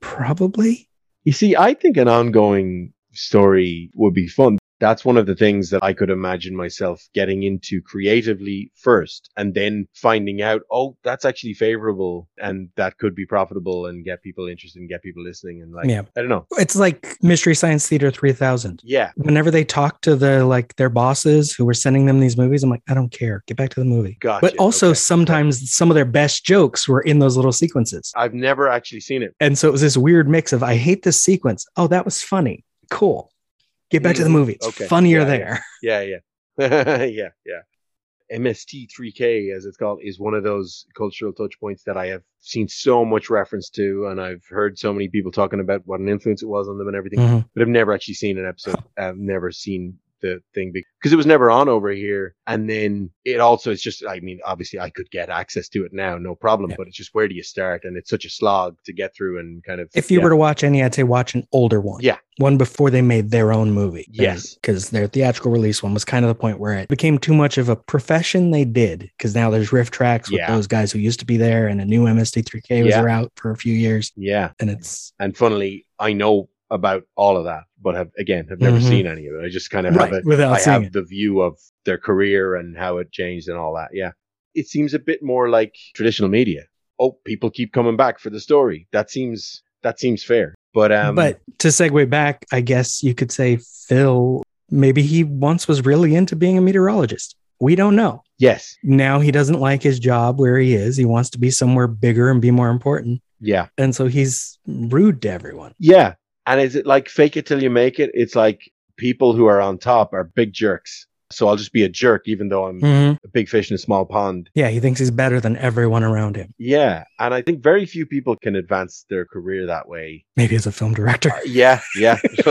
[SPEAKER 8] Probably.
[SPEAKER 9] you see, I think an ongoing story would be fun. That's one of the things that I could imagine myself getting into creatively first and then finding out, oh, that's actually favorable and that could be profitable and get people interested and get people listening. And like,
[SPEAKER 8] Yeah.
[SPEAKER 9] I don't know.
[SPEAKER 8] It's like Mystery Science Theater 3000.
[SPEAKER 9] Yeah.
[SPEAKER 8] Whenever they talk to the like their bosses who were sending them these movies, I'm like, I don't care. Get back to the movie.
[SPEAKER 9] Gotcha.
[SPEAKER 8] But also
[SPEAKER 9] Okay.
[SPEAKER 8] sometimes some of their best jokes were in those little sequences.
[SPEAKER 9] I've never actually seen it.
[SPEAKER 8] And so it was this weird mix of I hate this sequence. Oh, that was funny. Cool. Get back to the
[SPEAKER 9] Mm,
[SPEAKER 8] movie. It's
[SPEAKER 9] okay.
[SPEAKER 8] funnier
[SPEAKER 9] Yeah,
[SPEAKER 8] there.
[SPEAKER 9] Yeah, yeah. yeah, yeah. MST3K, as it's called, is one of those cultural touch points that I have seen so much reference to, and I've heard so many people talking about what an influence it was on them and everything,
[SPEAKER 8] Mhm.
[SPEAKER 9] but I've never actually seen an episode. I've never seen the thing because it was never on over here. And then it also is just, I mean, obviously I could get access to it now, no problem,
[SPEAKER 8] Yeah.
[SPEAKER 9] but it's just where do you start? And it's such a slog to get through and kind of.
[SPEAKER 8] If you
[SPEAKER 9] yeah.
[SPEAKER 8] were to watch any, I'd say watch an older one.
[SPEAKER 9] Yeah.
[SPEAKER 8] One before they made their own movie.
[SPEAKER 9] Yes.
[SPEAKER 8] Because their theatrical release one was kind of the point where it became too much of a profession they did. Because now there's RiffTrax with
[SPEAKER 9] Yeah.
[SPEAKER 8] those guys who used to be there and a new MST3K was out for a few years.
[SPEAKER 9] Yeah.
[SPEAKER 8] And it's
[SPEAKER 9] And funnily, I know about all of that, but have again have never
[SPEAKER 8] Mhm.
[SPEAKER 9] seen any of it. I just kind of
[SPEAKER 8] Right,
[SPEAKER 9] have it.
[SPEAKER 8] without
[SPEAKER 9] I have
[SPEAKER 8] it.
[SPEAKER 9] the view of their career and how it changed and all that. Yeah, it seems a bit more like traditional media. Oh, people keep coming back for the story. That seems that seems fair. But um,
[SPEAKER 8] but to segue back, I guess you could say Phil, maybe he once was really into being a meteorologist. We don't know.
[SPEAKER 9] yes,
[SPEAKER 8] Now he doesn't like his job where he is. He wants to be somewhere bigger and be more important.
[SPEAKER 9] yeah,
[SPEAKER 8] And so he's rude to everyone.
[SPEAKER 9] yeah. And is it like fake it till you make it? It's like people who are on top are big jerks. So I'll just be a jerk, even though I'm
[SPEAKER 8] Mhm.
[SPEAKER 9] a big fish in a small pond.
[SPEAKER 8] Yeah, he thinks he's better than everyone around him.
[SPEAKER 9] Yeah, and I think very few people can advance their career that way.
[SPEAKER 8] Maybe as a film director,
[SPEAKER 9] Yeah, yeah.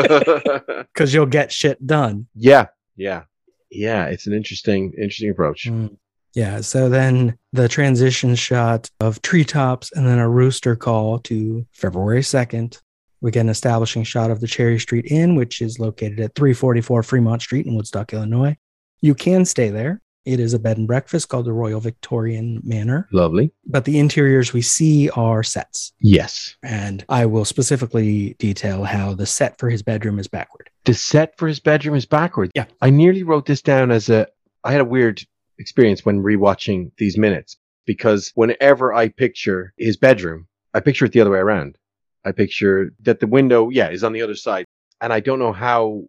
[SPEAKER 8] because you'll get shit done.
[SPEAKER 9] yeah, yeah. Yeah, it's an interesting interesting approach.
[SPEAKER 8] Mm. Yeah. So then the transition shot of treetops and then a rooster call to February 2nd. We get an establishing shot of the Cherry Street Inn, which is located at 344 Fremont Street in Woodstock, Illinois. You can stay there. It is a bed and breakfast called the Royal Victorian Manor,
[SPEAKER 9] Lovely.
[SPEAKER 8] but the interiors we see are sets.
[SPEAKER 9] Yes.
[SPEAKER 8] And I will specifically detail how the set for his bedroom is backward.
[SPEAKER 9] The set for his bedroom is backward.
[SPEAKER 8] Yeah.
[SPEAKER 9] I nearly wrote this down as a I had a weird experience when rewatching these minutes because whenever I picture his bedroom, I picture it the other way around. I picture that the window, yeah, is on the other side. And I don't know how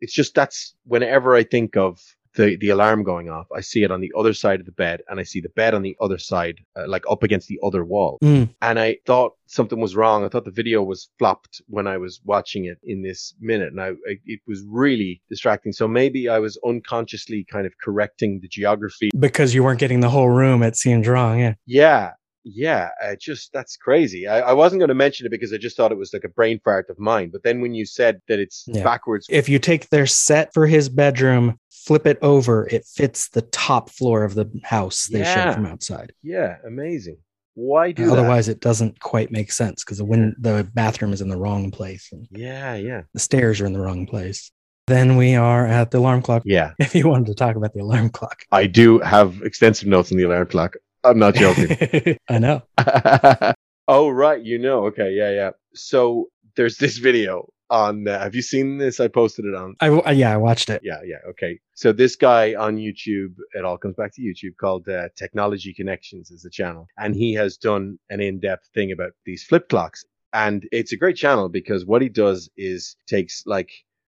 [SPEAKER 9] it's just that's whenever I think of the, the alarm going off, I see it on the other side of the bed and I see the bed on the other side, uh, like up against the other wall.
[SPEAKER 8] Mm.
[SPEAKER 9] And I thought something was wrong. I thought the video was flopped when I was watching it in this minute. And I, I, it was really distracting. So maybe I was unconsciously kind of correcting the geography.
[SPEAKER 8] Because you weren't getting the whole room, it seemed wrong. Yeah.
[SPEAKER 9] Yeah. Yeah, I just that's crazy. I, I wasn't going to mention it because I just thought it was like a brain fart of mine. But then when you said that it's
[SPEAKER 8] Yeah.
[SPEAKER 9] backwards,
[SPEAKER 8] If you take their set for his bedroom, flip it over, it fits the top floor of the house they
[SPEAKER 9] Yeah.
[SPEAKER 8] showed from outside.
[SPEAKER 9] yeah, amazing. Why do that?
[SPEAKER 8] Otherwise, it doesn't quite make sense because the win- the bathroom is in the wrong place
[SPEAKER 9] Yeah, yeah,
[SPEAKER 8] the stairs are in the wrong place. Then we are at the alarm clock.
[SPEAKER 9] yeah.
[SPEAKER 8] If you wanted to talk about the alarm clock,
[SPEAKER 9] I do have extensive notes on the alarm clock. I'm not joking.
[SPEAKER 8] I know.
[SPEAKER 9] oh right, you know. Okay, yeah, yeah. So there's this video on. Uh, have you seen this? I posted it on.
[SPEAKER 8] I w- yeah, I watched it.
[SPEAKER 9] Yeah, yeah, okay. So this guy on YouTube, it all comes back to YouTube, called uh, Technology Connections is the channel, and he has done an in-depth thing about these flip clocks, and it's a great channel because what he does is takes like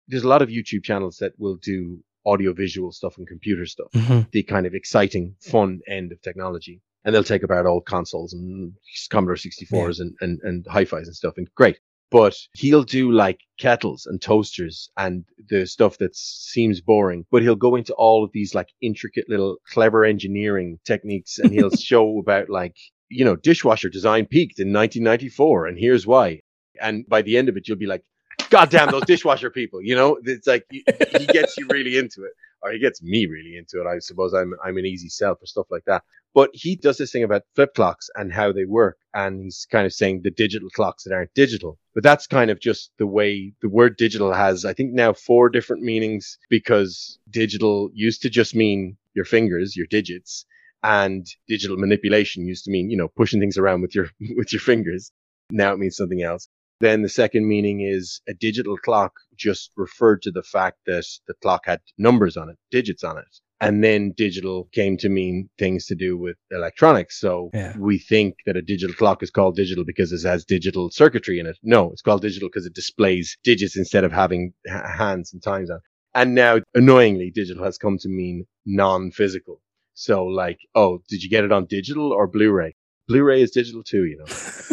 [SPEAKER 9] there's a lot of YouTube channels that will do audio visual stuff and computer stuff,
[SPEAKER 8] Mhm.
[SPEAKER 9] the kind of exciting, fun end of technology. And they'll take apart old consoles and Commodore 64s and, and, and hi-fis and stuff. And great. But he'll do like kettles and toasters and the stuff that seems boring, but he'll go into all of these like intricate little clever engineering techniques and he'll show about like, you know, dishwasher design peaked in 1994 and here's why. And by the end of it, you'll be like, God damn those dishwasher people, you know, it's like he, he gets you really into it, or he gets me really into it. I suppose I'm I'm an easy sell for stuff like that. But he does this thing about flip clocks and how they work, and he's kind of saying the digital clocks that aren't digital. But that's kind of just the way the word digital has, I think, now four different meanings because digital used to just mean your fingers, your digits, and digital manipulation used to mean you know pushing things around with your with your fingers. Now it means something else. Then the second meaning is a digital clock just referred to the fact that the clock had numbers on it, digits on it. And then digital came to mean things to do with electronics. So
[SPEAKER 8] Yeah.
[SPEAKER 9] we think that a digital clock is called digital because it has digital circuitry in it. No, it's called digital because it displays digits instead of having hands and times on. And now, annoyingly, digital has come to mean non-physical. So like, oh, did you get it on digital or Blu-ray? Blu-ray is digital too, you know.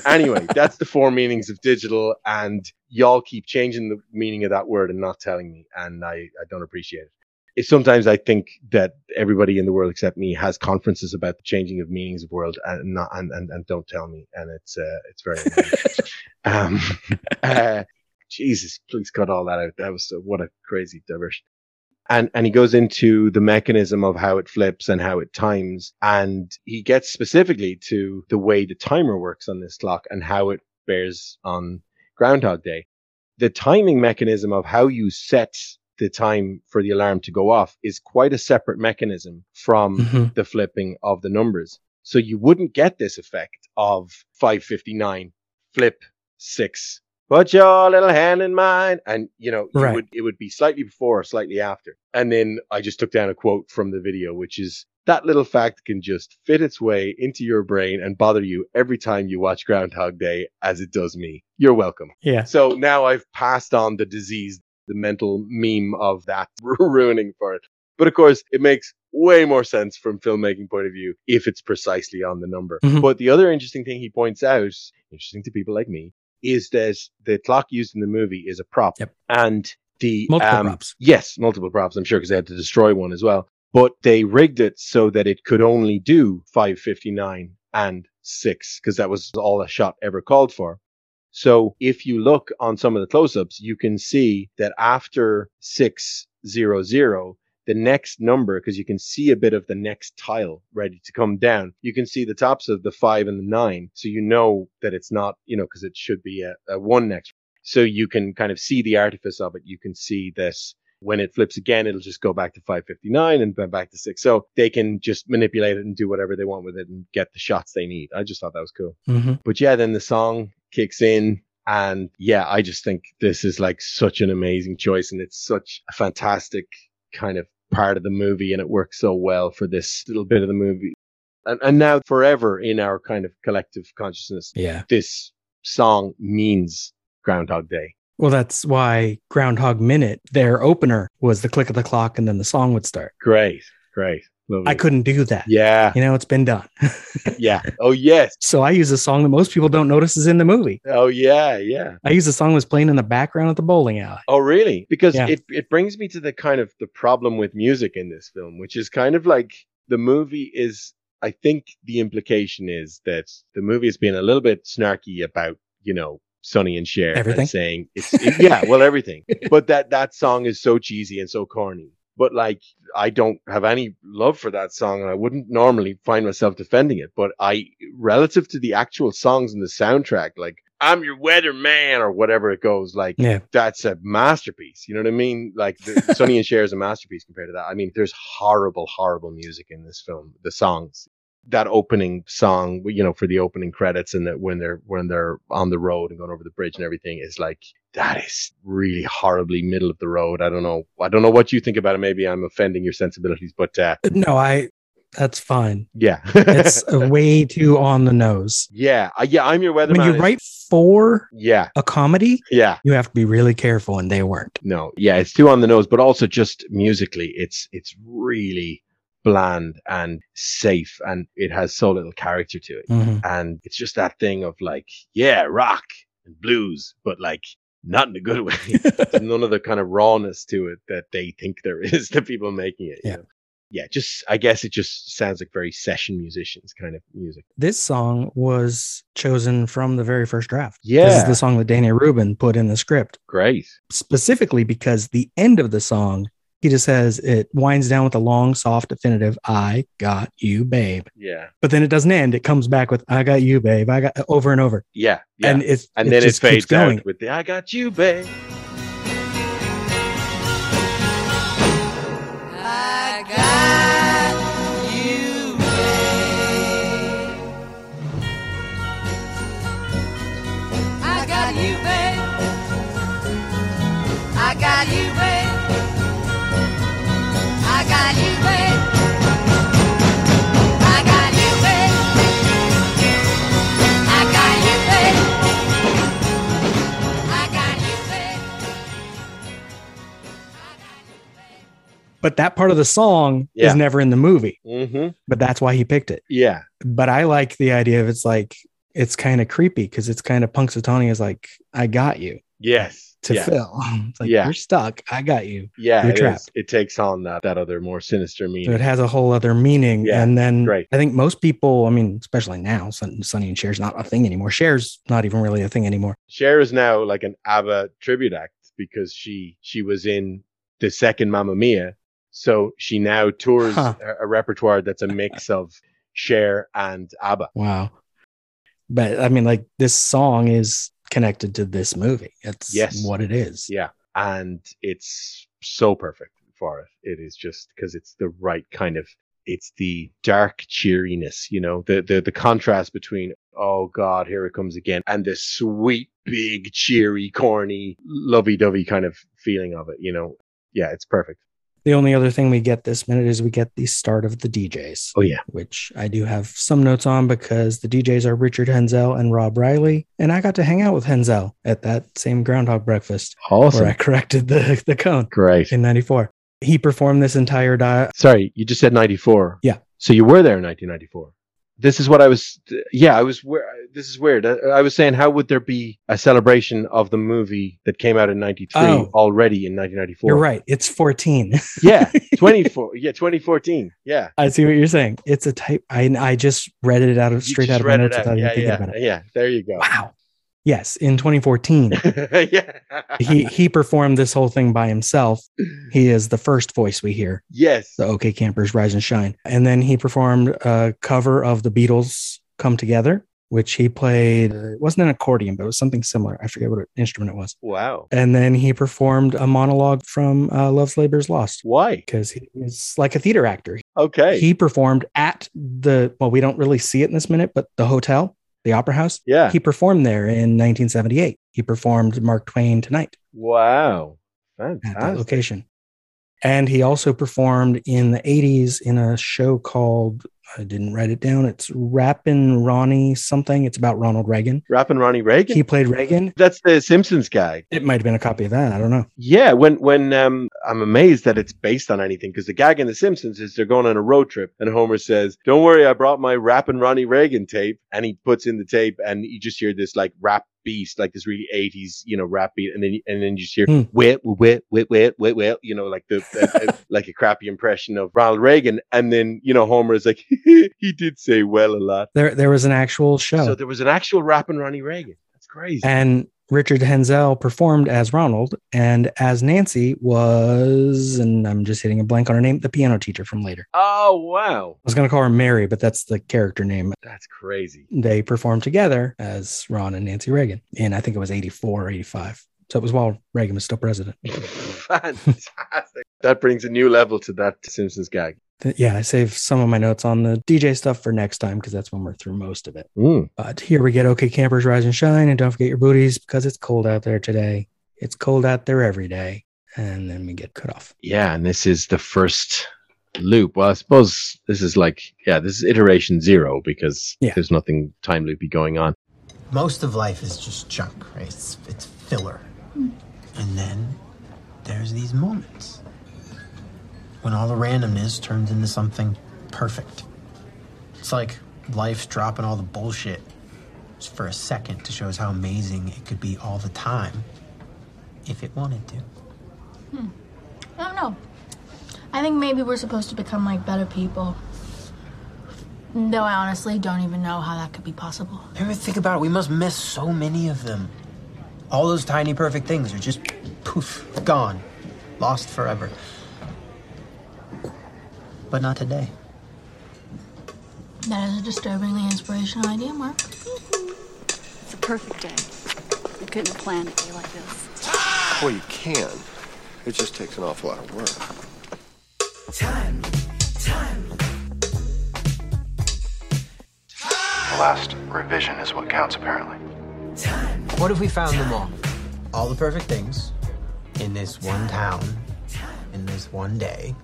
[SPEAKER 9] anyway, that's the four meanings of digital, and y'all keep changing the meaning of that word and not telling me, and I, I don't appreciate it. It's sometimes I think that everybody in the world except me has conferences about the changing of meanings of world and not and, and, and don't tell me, and it's uh, it's very um, uh, Jesus, please cut all that out. That was so, what a crazy diversion and and he goes into the mechanism of how it flips and how it times. And he gets specifically to the way the timer works on this clock and how it bears on groundhog day. The timing mechanism of how you set the time for the alarm to go off is quite a separate mechanism from
[SPEAKER 8] Mhm.
[SPEAKER 9] the flipping of the numbers. So you wouldn't get this effect of 559 flip 6 put your little hand in mine and you know you
[SPEAKER 8] Right.
[SPEAKER 9] would it would be slightly before or slightly after and then i just took down a quote from the video which is that little fact can just fit its way into your brain and bother you every time you watch groundhog day as it does me you're welcome
[SPEAKER 8] Yeah.
[SPEAKER 9] so now i've passed on the disease the mental meme of that ruining for it but of course it makes way more sense from filmmaking point of view if it's precisely on the number
[SPEAKER 8] Mhm.
[SPEAKER 9] but the other interesting thing he points out interesting to people like me is that the clock used in the movie is a prop
[SPEAKER 8] Yep.
[SPEAKER 9] and the
[SPEAKER 8] Multiple
[SPEAKER 9] um,
[SPEAKER 8] props.
[SPEAKER 9] Yes, multiple props. I'm sure because they had to destroy one as well. But they rigged it so that it could only do 559 and six because that was all a shot ever called for. So if you look on some of the close-ups, you can see that after 600, the next number, because you can see a bit of the next tile ready to come down, you can see the tops of the five and the nine. So you know that it's not, you know, because it should be a, a one next. So you can kind of see the artifice of it. You can see this when it flips again, it'll just go back to 559 and then back to six. So they can just manipulate it and do whatever they want with it and get the shots they need. I just thought that was cool.
[SPEAKER 8] hmm
[SPEAKER 9] But yeah, then the song kicks in. And yeah, I just think this is like such an amazing choice. And it's such a fantastic kind of part of the movie. And it works so well for this little bit of the movie. And, and now forever in our kind of collective consciousness,
[SPEAKER 8] Yeah.
[SPEAKER 9] this song means Groundhog Day.
[SPEAKER 8] Well, that's why Groundhog Minute, their opener was the click of the clock and then the song would start.
[SPEAKER 9] Great. Great.
[SPEAKER 8] I couldn't do that.
[SPEAKER 9] Yeah.
[SPEAKER 8] You know, it's been done.
[SPEAKER 9] Yeah. Oh, yes.
[SPEAKER 8] so I use a song that most people don't notice is in the movie.
[SPEAKER 9] Oh, yeah. Yeah.
[SPEAKER 8] I use a song that's playing in the background at the bowling alley.
[SPEAKER 9] Oh, really? Because
[SPEAKER 8] Yeah.
[SPEAKER 9] it, it brings me to the kind of the problem with music in this film, which is kind of like the movie is, I think the implication is that the movie is being a little bit snarky about, you know, Sonny and Cher
[SPEAKER 8] Everything?
[SPEAKER 9] and saying it's, it- yeah, well, everything. But that, that song is so cheesy and so corny. But like, I don't have any love for that song and I wouldn't normally find myself defending it. But I, relative to the actual songs in the soundtrack, like, I'm your weather man or whatever it goes, like,
[SPEAKER 8] Yeah.
[SPEAKER 9] that's a masterpiece. You know what I mean? Like the, Sonny and Cher is a masterpiece compared to that. I mean, there's horrible, horrible music in this film. The songs, that opening song, you know, for the opening credits and that when they're when they're on the road and going over the bridge and everything is like that is really horribly middle of the road. I don't know. I don't know what you think about it. Maybe I'm offending your sensibilities, but uh,
[SPEAKER 8] No, I. That's fine.
[SPEAKER 9] yeah,
[SPEAKER 8] It's way too on the nose.
[SPEAKER 9] yeah, uh, yeah. I'm your weatherman.
[SPEAKER 8] When you write for
[SPEAKER 9] yeah,
[SPEAKER 8] a comedy,
[SPEAKER 9] yeah.
[SPEAKER 8] you have to be really careful, and they weren't.
[SPEAKER 9] No, yeah, it's too on the nose, but also just musically, it's it's really bland and safe, and it has so little character to it.
[SPEAKER 8] Mhm.
[SPEAKER 9] And it's just that thing of like, yeah, rock and blues, but like not in a good way. None of the kind of rawness to it that they think there is to people making it. you
[SPEAKER 8] Yeah.
[SPEAKER 9] know? Yeah, just I guess it just sounds like very session musicians kind of music.
[SPEAKER 8] This song was chosen from the very first draft.
[SPEAKER 9] Yeah.
[SPEAKER 8] This is the song that Danny Rubin put in the script,
[SPEAKER 9] Great.
[SPEAKER 8] specifically because the end of the song, he just says it winds down with a long, soft, definitive, I got you, babe.
[SPEAKER 9] Yeah.
[SPEAKER 8] But then it doesn't end. It comes back with, I got you, babe. I got over and over.
[SPEAKER 9] Yeah. yeah.
[SPEAKER 8] And it's,
[SPEAKER 9] and then it
[SPEAKER 8] just keeps
[SPEAKER 9] fades
[SPEAKER 8] going.
[SPEAKER 9] out with the I got you, babe.
[SPEAKER 8] But that part of the song
[SPEAKER 9] Yeah.
[SPEAKER 8] is never in the movie.
[SPEAKER 9] Mm-hmm.
[SPEAKER 8] But that's why he picked it.
[SPEAKER 9] Yeah.
[SPEAKER 8] But I like the idea of it's like, it's kind of creepy because it's kind of Punxsutawney is like, I got you
[SPEAKER 9] Yes.
[SPEAKER 8] to
[SPEAKER 9] yeah.
[SPEAKER 8] Phil. It's like,
[SPEAKER 9] Yeah.
[SPEAKER 8] you're stuck. I got you.
[SPEAKER 9] Yeah,
[SPEAKER 8] You're
[SPEAKER 9] it is.
[SPEAKER 8] trapped.
[SPEAKER 9] It takes on that that other more sinister
[SPEAKER 8] So
[SPEAKER 9] meaning.
[SPEAKER 8] it has a whole other meaning.
[SPEAKER 9] Yeah,
[SPEAKER 8] and then
[SPEAKER 9] great.
[SPEAKER 8] I think most people, I mean, especially now, Sun- Sonny and Cher's not a thing anymore. Cher's not even really a thing anymore.
[SPEAKER 9] Cher is now like an ABBA tribute act because she she was in the second Mamma Mia, so she now tours
[SPEAKER 8] Huh.
[SPEAKER 9] a, a repertoire that's a mix of Cher and ABBA.
[SPEAKER 8] Wow. But I mean, like this song is connected to this movie. It's
[SPEAKER 9] Yes.
[SPEAKER 8] what it is.
[SPEAKER 9] Yeah, and it's so perfect for it. It is just because it's the right kind of. It's the dark cheeriness, you know, the the the contrast between oh god, here it comes again, and the sweet, big, cheery, corny, lovey-dovey kind of feeling of it. You know, yeah, it's perfect.
[SPEAKER 8] The only other thing we get this minute is we get the start of the DJs,
[SPEAKER 9] Oh yeah,
[SPEAKER 8] which I do have some notes on because the DJs are Richard Henzel and Rob Riley. And I got to hang out with Henzel at that same groundhog breakfast
[SPEAKER 9] awesome,
[SPEAKER 8] where I corrected the, the cone
[SPEAKER 9] great.
[SPEAKER 8] in 94. He performed this entire di-
[SPEAKER 9] Sorry, you just said 94.
[SPEAKER 8] Yeah.
[SPEAKER 9] So you were there in 1994. This is what I was, yeah, I was, where this is weird. I, I was saying, how would there be a celebration of the movie that came out in 93
[SPEAKER 8] Oh.
[SPEAKER 9] already in 1994?
[SPEAKER 8] You're right. It's 14.
[SPEAKER 9] Yeah. 24. yeah. 2014. Yeah.
[SPEAKER 8] I see what you're saying. It's a type. I, I just read it out of straight out of my notes
[SPEAKER 9] out.
[SPEAKER 8] without
[SPEAKER 9] Yeah. Yeah.
[SPEAKER 8] about it.
[SPEAKER 9] Yeah. There you go.
[SPEAKER 8] Wow. Yes, in 2014,
[SPEAKER 9] yeah.
[SPEAKER 8] he he performed this whole thing by himself. He is the first voice we hear.
[SPEAKER 9] yes.
[SPEAKER 8] The OK Campers Rise and Shine, and then he performed a cover of the Beatles Come Together, which he played. It wasn't an accordion, but it was something similar. I forget what instrument it was.
[SPEAKER 9] Wow.
[SPEAKER 8] And then he performed a monologue from uh, Love's Labor's Lost
[SPEAKER 9] Why?
[SPEAKER 8] because he is like a theater actor.
[SPEAKER 9] Okay.
[SPEAKER 8] He performed at the well, we don't really see it in this minute, but the hotel, the Opera House.
[SPEAKER 9] yeah.
[SPEAKER 8] He performed there in 1978. He performed Mark Twain Tonight
[SPEAKER 9] wow.
[SPEAKER 8] at that
[SPEAKER 9] Fantastic.
[SPEAKER 8] location. And he also performed in the 80s in a show called, I didn't write it down. It's Rappin' Ronnie something. It's about Ronald Reagan.
[SPEAKER 9] Rapping Ronnie Reagan.
[SPEAKER 8] He played Reagan.
[SPEAKER 9] That's the Simpsons guy.
[SPEAKER 8] It might have been a copy of that. I don't know.
[SPEAKER 9] Yeah, when when um, I'm amazed that it's based on anything because the gag in The Simpsons is they're going on a road trip and Homer says, "Don't worry, I brought my rapping Ronnie Reagan tape," and he puts in the tape and you just hear this like rap beast, like this really 80s, you know, rap beat, and then and then you just hear
[SPEAKER 8] Hmm.
[SPEAKER 9] wait, wait, wait, wait, wait, wait, you know, like the like a crappy impression of Ronald Reagan, and then you know Homer is like, he did say well a lot.
[SPEAKER 8] There, there was an actual show.
[SPEAKER 9] So there was an actual rapping Ronnie Reagan. That's crazy.
[SPEAKER 8] and Richard Henzel performed as Ronald, and as Nancy was, and I'm just hitting a blank on her name, the piano teacher from later.
[SPEAKER 9] oh wow,
[SPEAKER 8] I was going to call her Mary, but that's the character name.
[SPEAKER 9] that's crazy.
[SPEAKER 8] They performed together as Ron and Nancy Reagan and I think it was 84 or 85. So it was while Reagan was still president.
[SPEAKER 9] Fantastic. That brings a new level to that Simpsons gag.
[SPEAKER 8] Yeah, I save some of my notes on the DJ stuff for next time because that's when we're through most of it.
[SPEAKER 9] Mm.
[SPEAKER 8] But here we get okay, campers, rise and shine, and don't forget your booties because it's cold out there today. It's cold out there every day, and then we get cut off.
[SPEAKER 9] Yeah, and this is the first loop. Well, I suppose this is like, yeah, this is iteration zero because
[SPEAKER 8] Yeah.
[SPEAKER 9] there's nothing time loopy going on.
[SPEAKER 12] Most of life is just junk, right? It's, it's filler. And then there's these moments when all the randomness turns into something perfect. It's like life's dropping all the bullshit just for a second to show us how amazing it could be all the time if it wanted to. Hmm.
[SPEAKER 13] I don't know. I think maybe we're supposed to become like better people. Though I honestly don't even know how that could be possible.
[SPEAKER 12] Ever think about it? We must miss so many of them. All those tiny perfect things are just poof, gone, lost forever. But not today.
[SPEAKER 13] That is a disturbingly inspirational idea, Mark.
[SPEAKER 14] It's a perfect day. You couldn't have planned a day like this.
[SPEAKER 4] Well, you can. It just takes an awful lot of work.
[SPEAKER 12] Time, time.
[SPEAKER 15] The last revision is what counts, apparently.
[SPEAKER 12] Time, what if we found them all? All the perfect things in this one town, in this one day.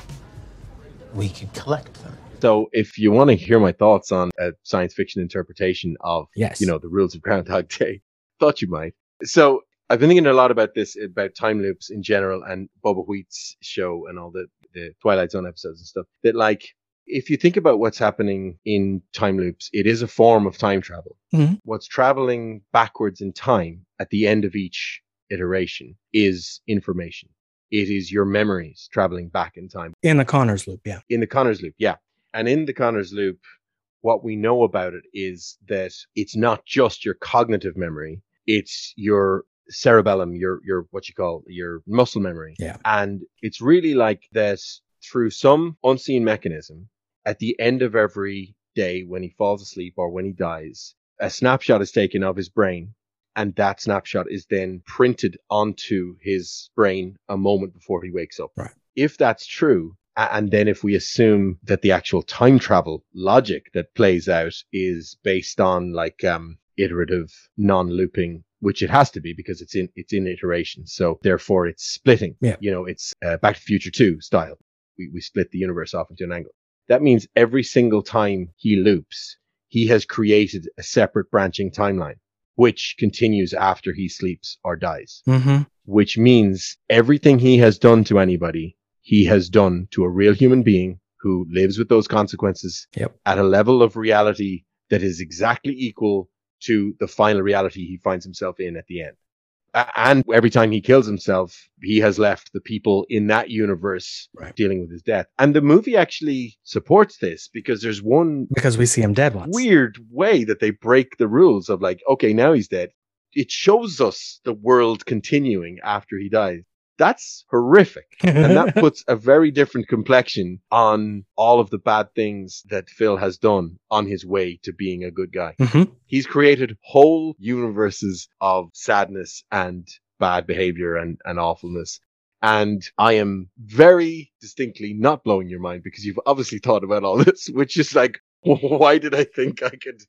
[SPEAKER 12] We could collect them.
[SPEAKER 9] So, if you want to hear my thoughts on a science fiction interpretation of,
[SPEAKER 8] Yes.
[SPEAKER 9] you know, the rules of Groundhog Day, thought you might. So, I've been thinking a lot about this, about time loops in general, and Bubba Wheat's show and all the the Twilight Zone episodes and stuff. That, like, if you think about what's happening in time loops, it is a form of time travel.
[SPEAKER 8] Mm-hmm.
[SPEAKER 9] What's traveling backwards in time at the end of each iteration is information. It is your memories traveling back in time
[SPEAKER 8] In the Connors loop, yeah.
[SPEAKER 9] in the Connors loop, yeah. And in the Connors loop, what we know about it is that it's not just your cognitive memory, it's your cerebellum, your your what you call your muscle memory.
[SPEAKER 8] Yeah.
[SPEAKER 9] And it's really like that through some unseen mechanism, at the end of every day when he falls asleep or when he dies, a snapshot is taken of his brain. And that snapshot is then printed onto his brain a moment before he wakes up.
[SPEAKER 8] Right.
[SPEAKER 9] If that's true, and then if we assume that the actual time travel logic that plays out is based on like um iterative non-looping which it has to be because it's in it's in iteration so therefore it's splitting
[SPEAKER 8] Yeah.
[SPEAKER 9] you know it's uh, back to the future 2 style we, we split the universe off into an angle that means every single time he loops he has created a separate branching timeline which continues after he sleeps or dies
[SPEAKER 8] Mm-hmm.
[SPEAKER 9] which means everything he has done to anybody, he has done to a real human being who lives with those consequences
[SPEAKER 8] Yep.
[SPEAKER 9] at a level of reality that is exactly equal to the final reality he finds himself in at the end. And every time he kills himself, he has left the people in that universe
[SPEAKER 8] Right.
[SPEAKER 9] dealing with his death. And the movie actually supports this because there's one
[SPEAKER 8] Because we see him dead once.
[SPEAKER 9] weird way that they break the rules of like, okay, now he's dead. It shows us the world continuing after he dies. That's horrific. and that puts a very different complexion on all of the bad things that Phil has done on his way to being a good guy.
[SPEAKER 8] Mhm.
[SPEAKER 9] He's created whole universes of sadness and bad behavior and, and awfulness. And I am very distinctly not blowing your mind because you've obviously thought about all this, which is like, why did I think I could,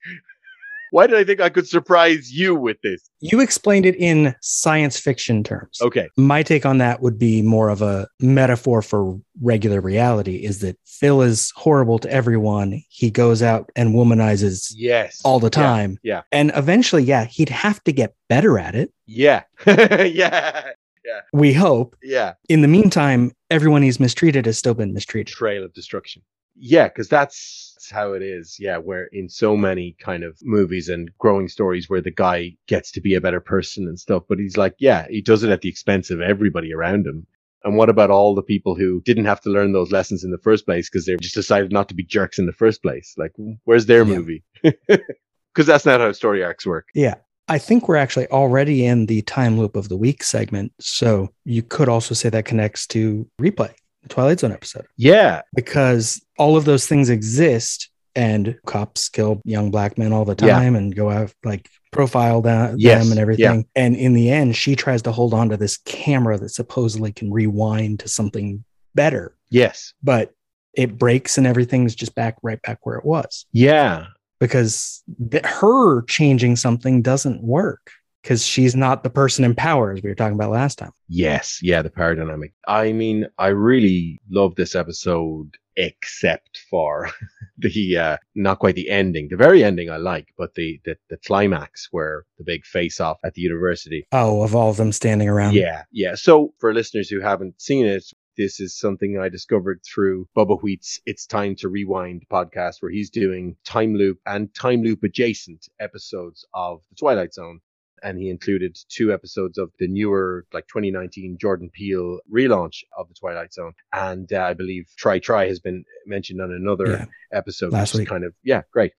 [SPEAKER 9] why did I think I could surprise you with this?
[SPEAKER 8] You explained it in science fiction terms.
[SPEAKER 9] Okay.
[SPEAKER 8] My take on that would be more of a metaphor for regular reality is that Phil is horrible to everyone. He goes out and womanizes
[SPEAKER 9] Yes.
[SPEAKER 8] all the
[SPEAKER 9] Yeah,
[SPEAKER 8] time.
[SPEAKER 9] Yeah.
[SPEAKER 8] And eventually, yeah, he'd have to get better at it.
[SPEAKER 9] Yeah. yeah. Yeah.
[SPEAKER 8] We hope.
[SPEAKER 9] Yeah.
[SPEAKER 8] In the meantime, everyone he's mistreated has still been mistreated.
[SPEAKER 9] Trail of destruction. Yeah, because that's how it is. Yeah, where in so many kind of movies and growing stories where the guy gets to be a better person and stuff, but he's like, yeah, he does it at the expense of everybody around him. And what about all the people who didn't have to learn those lessons in the first place because they just decided not to be jerks in the first place? Like, where's their
[SPEAKER 8] Yeah.
[SPEAKER 9] movie? Because that's not how story arcs work.
[SPEAKER 8] Yeah. I think we're actually already in the time loop of the week segment. So you could also say that connects to replay, the Twilight Zone episode,
[SPEAKER 9] Yeah.
[SPEAKER 8] because all of those things exist and cops kill young black men all the
[SPEAKER 9] Yeah.
[SPEAKER 8] time and go out like profile them,
[SPEAKER 9] Yes,
[SPEAKER 8] them and
[SPEAKER 9] yeah.
[SPEAKER 8] everything. And in the end, she tries to hold on to this camera that supposedly can rewind to something better,
[SPEAKER 9] Yes.
[SPEAKER 8] but it breaks and everything's just back right back where it was
[SPEAKER 9] Yeah.
[SPEAKER 8] because th- her changing something doesn't work because she's not the person in power as we were talking about last time.
[SPEAKER 9] Yes, yeah, the power dynamic. I mean, I really love this episode, except for the uh not quite the ending. The very ending I like, but the the, the climax where the big face off at the university.
[SPEAKER 8] Oh, of all of them standing around.
[SPEAKER 9] Yeah, yeah. So for listeners who haven't seen it, this is something I discovered through Bubba Wheat's It's Time to Rewind podcast, where he's doing time loop and time loop adjacent episodes of The Twilight Zone. And he included two episodes of the newer, like 2019 Jordan Peele relaunch of The Twilight Zone. And uh, I believe Try Try has been mentioned on another
[SPEAKER 8] Yeah.
[SPEAKER 9] episode.
[SPEAKER 8] Last week.
[SPEAKER 9] kind of, yeah, great.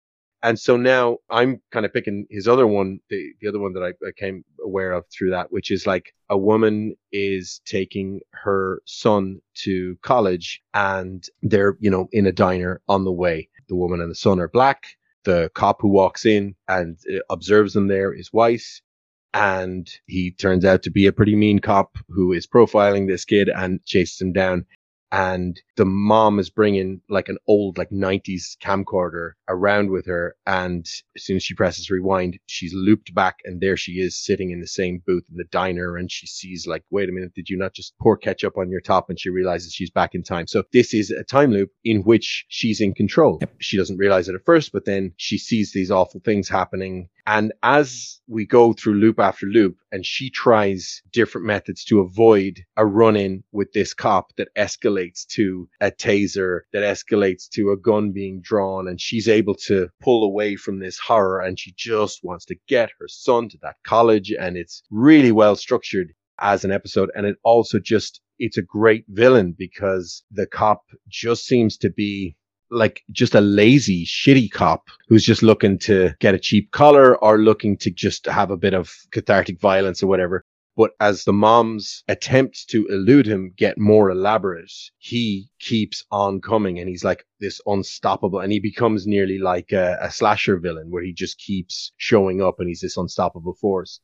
[SPEAKER 9] And so now I'm kind of picking his other one, the, the other one that I, I came aware of through that, which is like a woman is taking her son to college and they're, you know, in a diner on the way. The woman and the son are black. The cop who walks in and uh, observes them there is white. And he turns out to be a pretty mean cop who is profiling this kid and chases him down. And the mom is bringing like an old like 90s camcorder around with her. And as soon as she presses rewind she's looped back and there she is sitting in the same booth in the diner. And she sees like wait a minute did you not just pour ketchup on your top? And she realizes she's back in time. So this is a time loop in which she's in control. She doesn't realize it at first but then she sees these awful things happening and as we go through loop after loop, and she tries different methods to avoid a run in with this cop that escalates to a taser, that escalates to a gun being drawn, and she's able to pull away from this horror and she just wants to get her son to that college. And it's really well structured as an episode. And it also just, it's a great villain because the cop just seems to be like just a lazy, shitty cop who's just looking to get a cheap collar or looking to just have a bit of cathartic violence or whatever. But as the mom's attempts to elude him get more elaborate, he keeps on coming and he's like this unstoppable and he becomes nearly like a, a slasher villain where he just keeps showing up and he's this unstoppable force.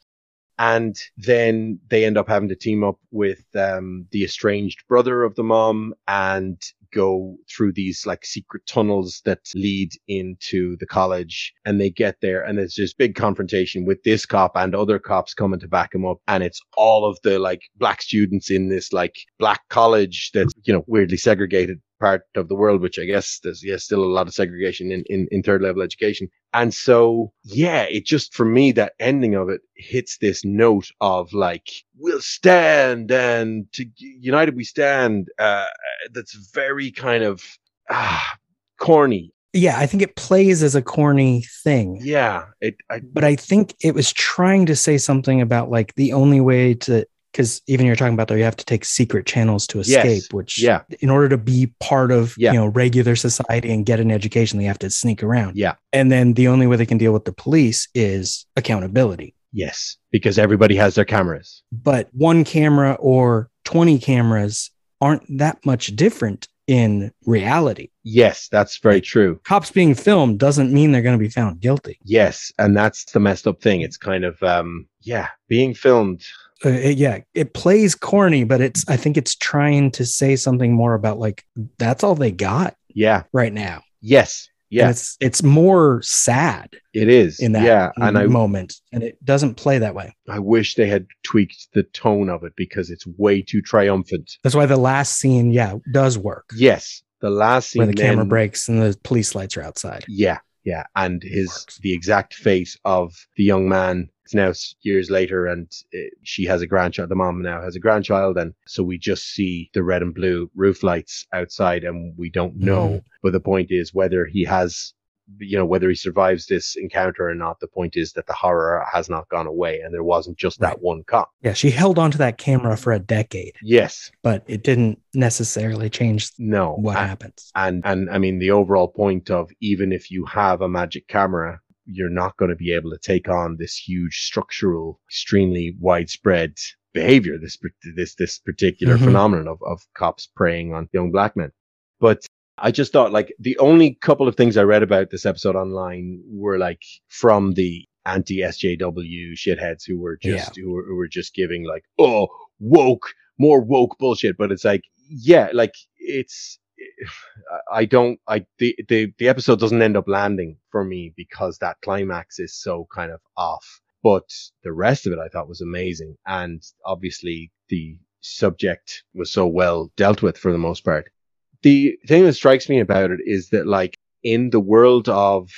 [SPEAKER 9] And then they end up having to team up with um, the estranged brother of the mom and go through these like secret tunnels that lead into the college. And they get there and there's this big confrontation with this cop and other cops coming to back him up. And it's all of the like black students in this like black college that's, you know, weirdly segregated part of the world, which I guess there's yeah, still a lot of segregation in, in, in third level education. And so, yeah, it just for me, that ending of it hits this note of like, we'll stand and to united we stand. Uh, that's very kind of ah, corny.
[SPEAKER 8] Yeah, I think it plays as a corny thing.
[SPEAKER 9] Yeah, it. I,
[SPEAKER 8] but I think it was trying to say something about like the only way to because even you're talking about though you have to take secret channels to escape,
[SPEAKER 9] Yes.
[SPEAKER 8] which
[SPEAKER 9] Yeah.
[SPEAKER 8] in order to be part of
[SPEAKER 9] Yeah.
[SPEAKER 8] you know regular society and get an education, they have to sneak around.
[SPEAKER 9] Yeah.
[SPEAKER 8] And then the only way they can deal with the police is accountability.
[SPEAKER 9] Yes, because everybody has their cameras.
[SPEAKER 8] But one camera or 20 cameras aren't that much different in reality.
[SPEAKER 9] Yes, that's very true.
[SPEAKER 8] Cops being filmed doesn't mean they're going to be found guilty.
[SPEAKER 9] Yes, and that's the messed up thing. It's kind of um yeah, being filmed.
[SPEAKER 8] Uh, it- yeah, it plays corny, but it's I think it's trying to say something more about like that's all they got
[SPEAKER 9] Yeah.
[SPEAKER 8] right now.
[SPEAKER 9] Yes.
[SPEAKER 8] And
[SPEAKER 9] Yeah.
[SPEAKER 8] it's it's more sad
[SPEAKER 9] It is.
[SPEAKER 8] in that
[SPEAKER 9] yeah, and I
[SPEAKER 8] moment, and it doesn't play that way.
[SPEAKER 9] I wish they had tweaked the tone of it because it's way too triumphant.
[SPEAKER 8] That's why the last scene, yeah, does work.
[SPEAKER 9] Yes, the last scene
[SPEAKER 8] where the camera breaks and the police lights are outside.
[SPEAKER 9] Yeah, yeah, and his the exact fate of the young man. It's now years later, and uh, she has a grandchild. The mom now has a grandchild, and so we just see the red and blue roof lights outside, and we don't know.
[SPEAKER 8] Mhm.
[SPEAKER 9] But the point is whether he has, you know, whether he survives this encounter or not. The point is that the horror has not gone away, and there wasn't just that one cop.
[SPEAKER 8] Yeah, she held on to that camera for a decade,
[SPEAKER 9] Yes,
[SPEAKER 8] but it didn't necessarily change
[SPEAKER 9] no,
[SPEAKER 8] what
[SPEAKER 9] a-
[SPEAKER 8] happens.
[SPEAKER 9] and and I mean the overall point of even if you have a magic camera, you're not going to be able to take on this huge structural, extremely widespread behavior. This this this particular
[SPEAKER 8] Mhm.
[SPEAKER 9] phenomenon of of cops preying on young black men. But I just thought like the only couple of things I read about this episode online were like from the anti SJW shitheads who were just who, were, who were just giving like oh woke more woke bullshit but it's like yeah, like it's I don't I the, the the episode doesn't end up landing for me because that climax is so kind of off. But the rest of it I thought was amazing. And obviously the subject was so well dealt with for the most part. The thing that strikes me about it is that like in the world of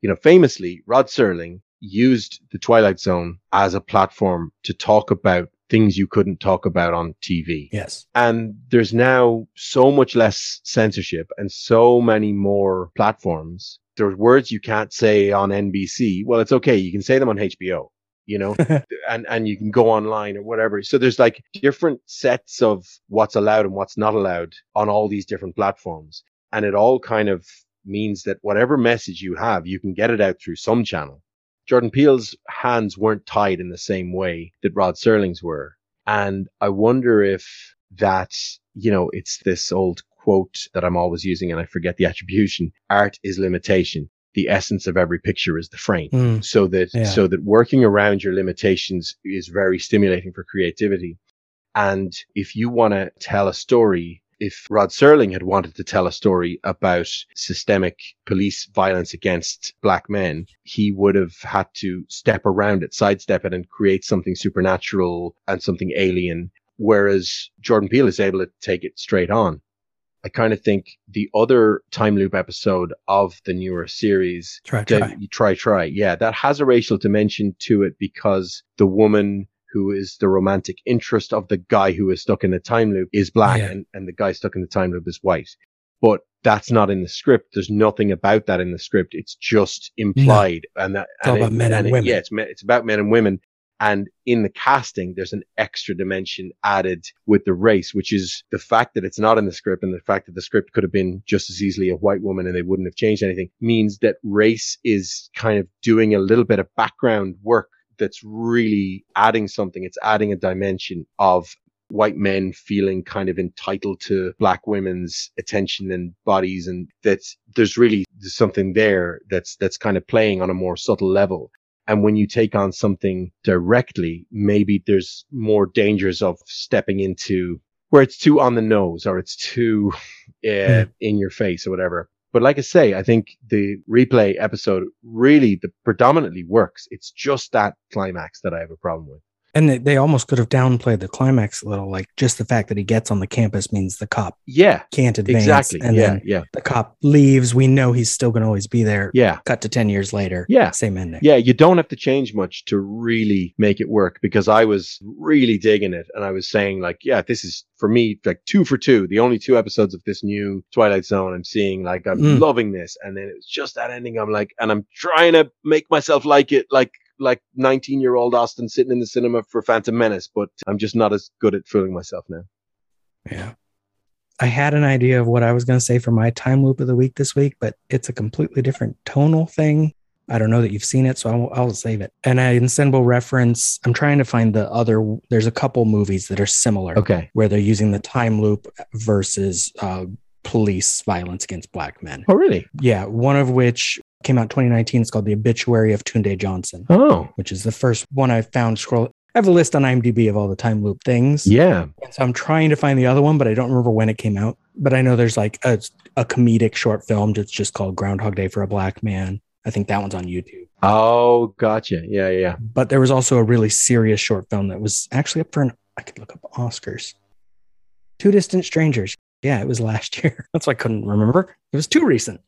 [SPEAKER 9] you know, famously Rod Serling used the Twilight Zone as a platform to talk about things you couldn't talk about on TV.
[SPEAKER 8] Yes.
[SPEAKER 9] And there's now so much less censorship and so many more platforms. There's words you can't say on NBC. Well, it's okay. You can say them on HBO, you know, and, and you can go online or whatever. So there's like different sets of what's allowed and what's not allowed on all these different platforms. And it all kind of means that whatever message you have, you can get it out through some channel. Jordan Peele's hands weren't tied in the same way that Rod Serling's were. And I wonder if that, you know, it's this old quote that I'm always using and I forget the attribution. Art is limitation. The essence of every picture is the frame.
[SPEAKER 8] Mm.
[SPEAKER 9] So that,
[SPEAKER 8] Yeah.
[SPEAKER 9] so that working around your limitations is very stimulating for creativity. And if you want to tell a story, if Rod Serling had wanted to tell a story about systemic police violence against black men, he would have had to step around it, sidestep it, and create something supernatural and something alien. Whereas Jordan Peele is able to take it straight on. I kind of think the other time loop episode of the newer series,
[SPEAKER 8] Try, try.
[SPEAKER 9] try, try, yeah, that has a racial dimension to it because the woman who is the romantic interest of the guy who is stuck in the time loop is black
[SPEAKER 8] Yeah.
[SPEAKER 9] and, and the guy stuck in the time loop is white. But that's not in the script. There's nothing about that in the script. It's just implied. And that,
[SPEAKER 8] It's all
[SPEAKER 9] and
[SPEAKER 8] about men and
[SPEAKER 9] it-
[SPEAKER 8] women.
[SPEAKER 9] Yeah, it's, me- it's about men and women. And in the casting, there's an extra dimension added with the race, which is the fact that it's not in the script and the fact that the script could have been just as easily a white woman and they wouldn't have changed anything means that race is kind of doing a little bit of background work that's really adding something. It's adding a dimension of white men feeling kind of entitled to black women's attention and bodies. And that's, there's really something there that's, that's kind of playing on a more subtle level. And when you take on something directly, maybe there's more dangers of stepping into where it's too on the nose or it's too uh, in your face or whatever. But like I say, I think the replay episode really the predominantly works. It's just that climax that I have a problem with.
[SPEAKER 8] And they, they almost could have downplayed the climax a little, like just the fact that he gets on the campus means the cop
[SPEAKER 9] Yeah,
[SPEAKER 8] can't advance.
[SPEAKER 9] exactly.
[SPEAKER 8] And
[SPEAKER 9] yeah,
[SPEAKER 8] then
[SPEAKER 9] yeah,
[SPEAKER 8] the cop leaves. We know he's still going to always be there.
[SPEAKER 9] yeah.
[SPEAKER 8] Cut to 10 years later.
[SPEAKER 9] Yeah.
[SPEAKER 8] Same ending.
[SPEAKER 9] Yeah, you don't have to change much to really make it work because I was really digging it and I was saying like, yeah, this is for me like two for two. The only two episodes of this new Twilight Zone I'm seeing like I'm
[SPEAKER 8] Mm.
[SPEAKER 9] loving this and then it's just that ending I'm like and I'm trying to make myself like it like like 19 year old Austin sitting in the cinema for Phantom Menace, but I'm just not as good at fooling myself now.
[SPEAKER 8] Yeah. I had an idea of what I was going to say for my time loop of the week this week, but it's a completely different tonal thing. I don't know that you've seen it, so I'll, I'll save it. And I will reference, I'm trying to find the other, there's a couple movies that are similar
[SPEAKER 9] Okay.
[SPEAKER 8] where they're using the time loop versus uh, police violence against black men.
[SPEAKER 9] Oh, really?
[SPEAKER 8] Yeah. One of which came out 2019. It's called The Obituary of Tunde Johnson,
[SPEAKER 9] Oh,
[SPEAKER 8] which is the first one I found scroll. I have a list on IMDb of all the time loop things.
[SPEAKER 9] yeah.
[SPEAKER 8] And so I'm trying to find the other one, but I don't remember when it came out. But I know there's like a, a comedic short film that's just called Groundhog Day for a Black Man. I think that one's on YouTube.
[SPEAKER 9] Oh, gotcha. Yeah, yeah.
[SPEAKER 8] But there was also a really serious short film that was actually up for an, I could look up Oscars. Two Distant Strangers. Yeah, it was last year. That's why I couldn't remember. It was too recent.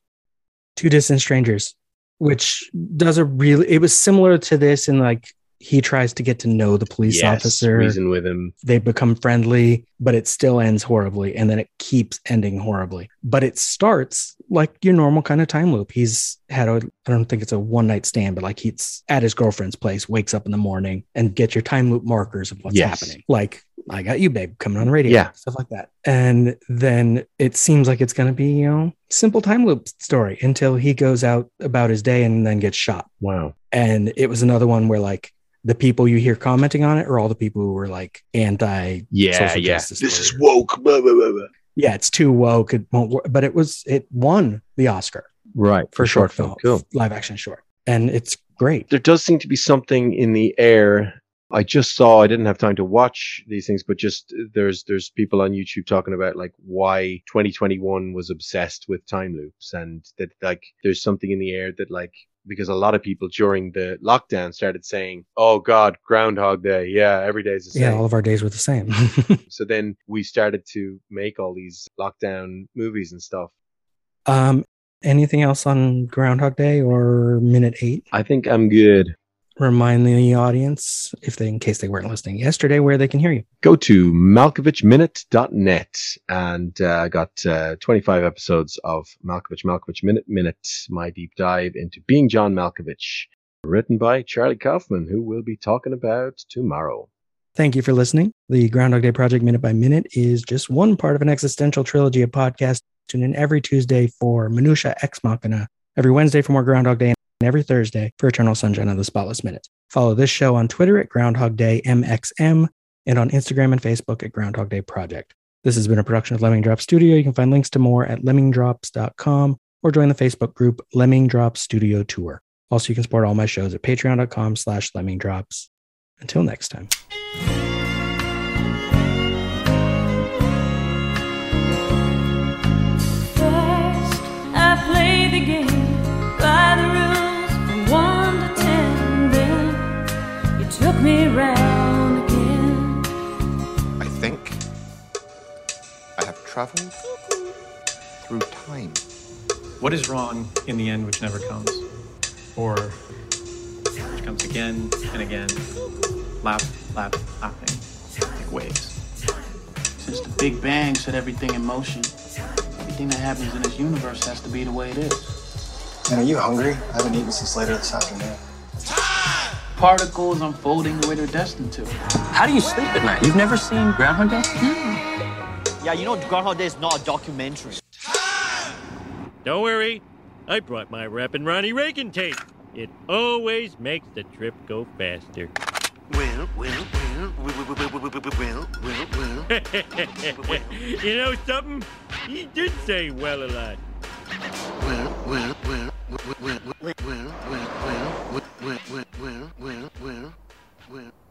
[SPEAKER 8] Two Distant Strangers, which does a really, it was similar to this in like he tries to get to know the police
[SPEAKER 9] Yes,
[SPEAKER 8] officer
[SPEAKER 9] Reason with him.
[SPEAKER 8] they become friendly, but it still ends horribly. And then it keeps ending horribly. But it starts like your normal kind of time loop. He's had a, I don't think it's a one night stand, but like he's at his girlfriend's place, wakes up in the morning and get your time loop markers of what's
[SPEAKER 9] Yes.
[SPEAKER 8] happening. Like, I got you, babe, coming on the radio,
[SPEAKER 9] Yeah.
[SPEAKER 8] stuff like that. And then it seems like it's going to be, you know, simple time loop story until he goes out about his day and then gets shot.
[SPEAKER 9] Wow.
[SPEAKER 8] And it was another one where like the people you hear commenting on it are all the people who were like anti
[SPEAKER 9] Yeah,
[SPEAKER 8] social
[SPEAKER 9] yeah.
[SPEAKER 8] justice
[SPEAKER 9] This is woke. Blah, blah, blah, blah.
[SPEAKER 8] yeah, it's too woke. It won't work. But it was it won the Oscar
[SPEAKER 9] Right.
[SPEAKER 8] for short film,
[SPEAKER 9] Cool.
[SPEAKER 8] live action short, and it's great.
[SPEAKER 9] There does seem to be something in the air I just saw. I didn't have time to watch these things, but just there's there's people on YouTube talking about like why 2021 was obsessed with time loops, and that like there's something in the air that like because a lot of people during the lockdown started saying, "Oh God, Groundhog Day, yeah, every day's the same."
[SPEAKER 8] Yeah, all of our days were the same.
[SPEAKER 9] so then we started to make all these lockdown movies and stuff.
[SPEAKER 8] um, anything else on Groundhog Day or Minute Eight?
[SPEAKER 9] I think I'm good.
[SPEAKER 8] Remind the audience, if they, in case they weren't listening yesterday, where they can hear you.
[SPEAKER 9] Go to malkovichminute.net and uh, got uh, 25 episodes of Malkovich Malkovich Minute Minute, my deep dive into being John Malkovich, written by Charlie Kaufman, who we'll be talking about tomorrow.
[SPEAKER 8] Thank you for listening. The Groundhog Day Project Minute by Minute is just one part of an existential trilogy of podcasts. Tune in every Tuesday for Minutia Ex Machina, every Wednesday for more Groundhog Day, every Thursday for Eternal Sunshine of the Spotless Minute. Follow this show on Twitter at Groundhog Day MXM and on Instagram and Facebook at Groundhog Day Project. This has been a production of Lemming Drop Studio. You can find links to more at lemmingdrops.com or join the Facebook group Lemming Drop Studio Tour. Also, you can support all my shows at patreon.com slash lemmingdrops. Until next time.
[SPEAKER 16] Me round again.
[SPEAKER 15] I think I have traveled through time.
[SPEAKER 17] What is wrong in the end which never comes? Or which comes again and again, lap, lap, lapping, like waves.
[SPEAKER 18] Since the Big Bang set everything in motion, everything that happens in this universe has to be the way it is.
[SPEAKER 19] Man, are you hungry? I haven't eaten since later this afternoon.
[SPEAKER 18] Particles unfolding the way they're destined to.
[SPEAKER 20] How do you sleep at night? You've never seen Groundhog Day? Hmm.
[SPEAKER 21] Yeah, you know Groundhog Day is not a documentary.
[SPEAKER 22] Don't worry, I brought my Rappin' Ronnie Reagan tape. It always makes the trip go faster.
[SPEAKER 23] Well, well, well, well, well, well, well, well, well, well.
[SPEAKER 22] you know something? He did say well a lot.
[SPEAKER 23] Well, well, well, well, well, well, well, well, well, well, well, well, well, well, well, well.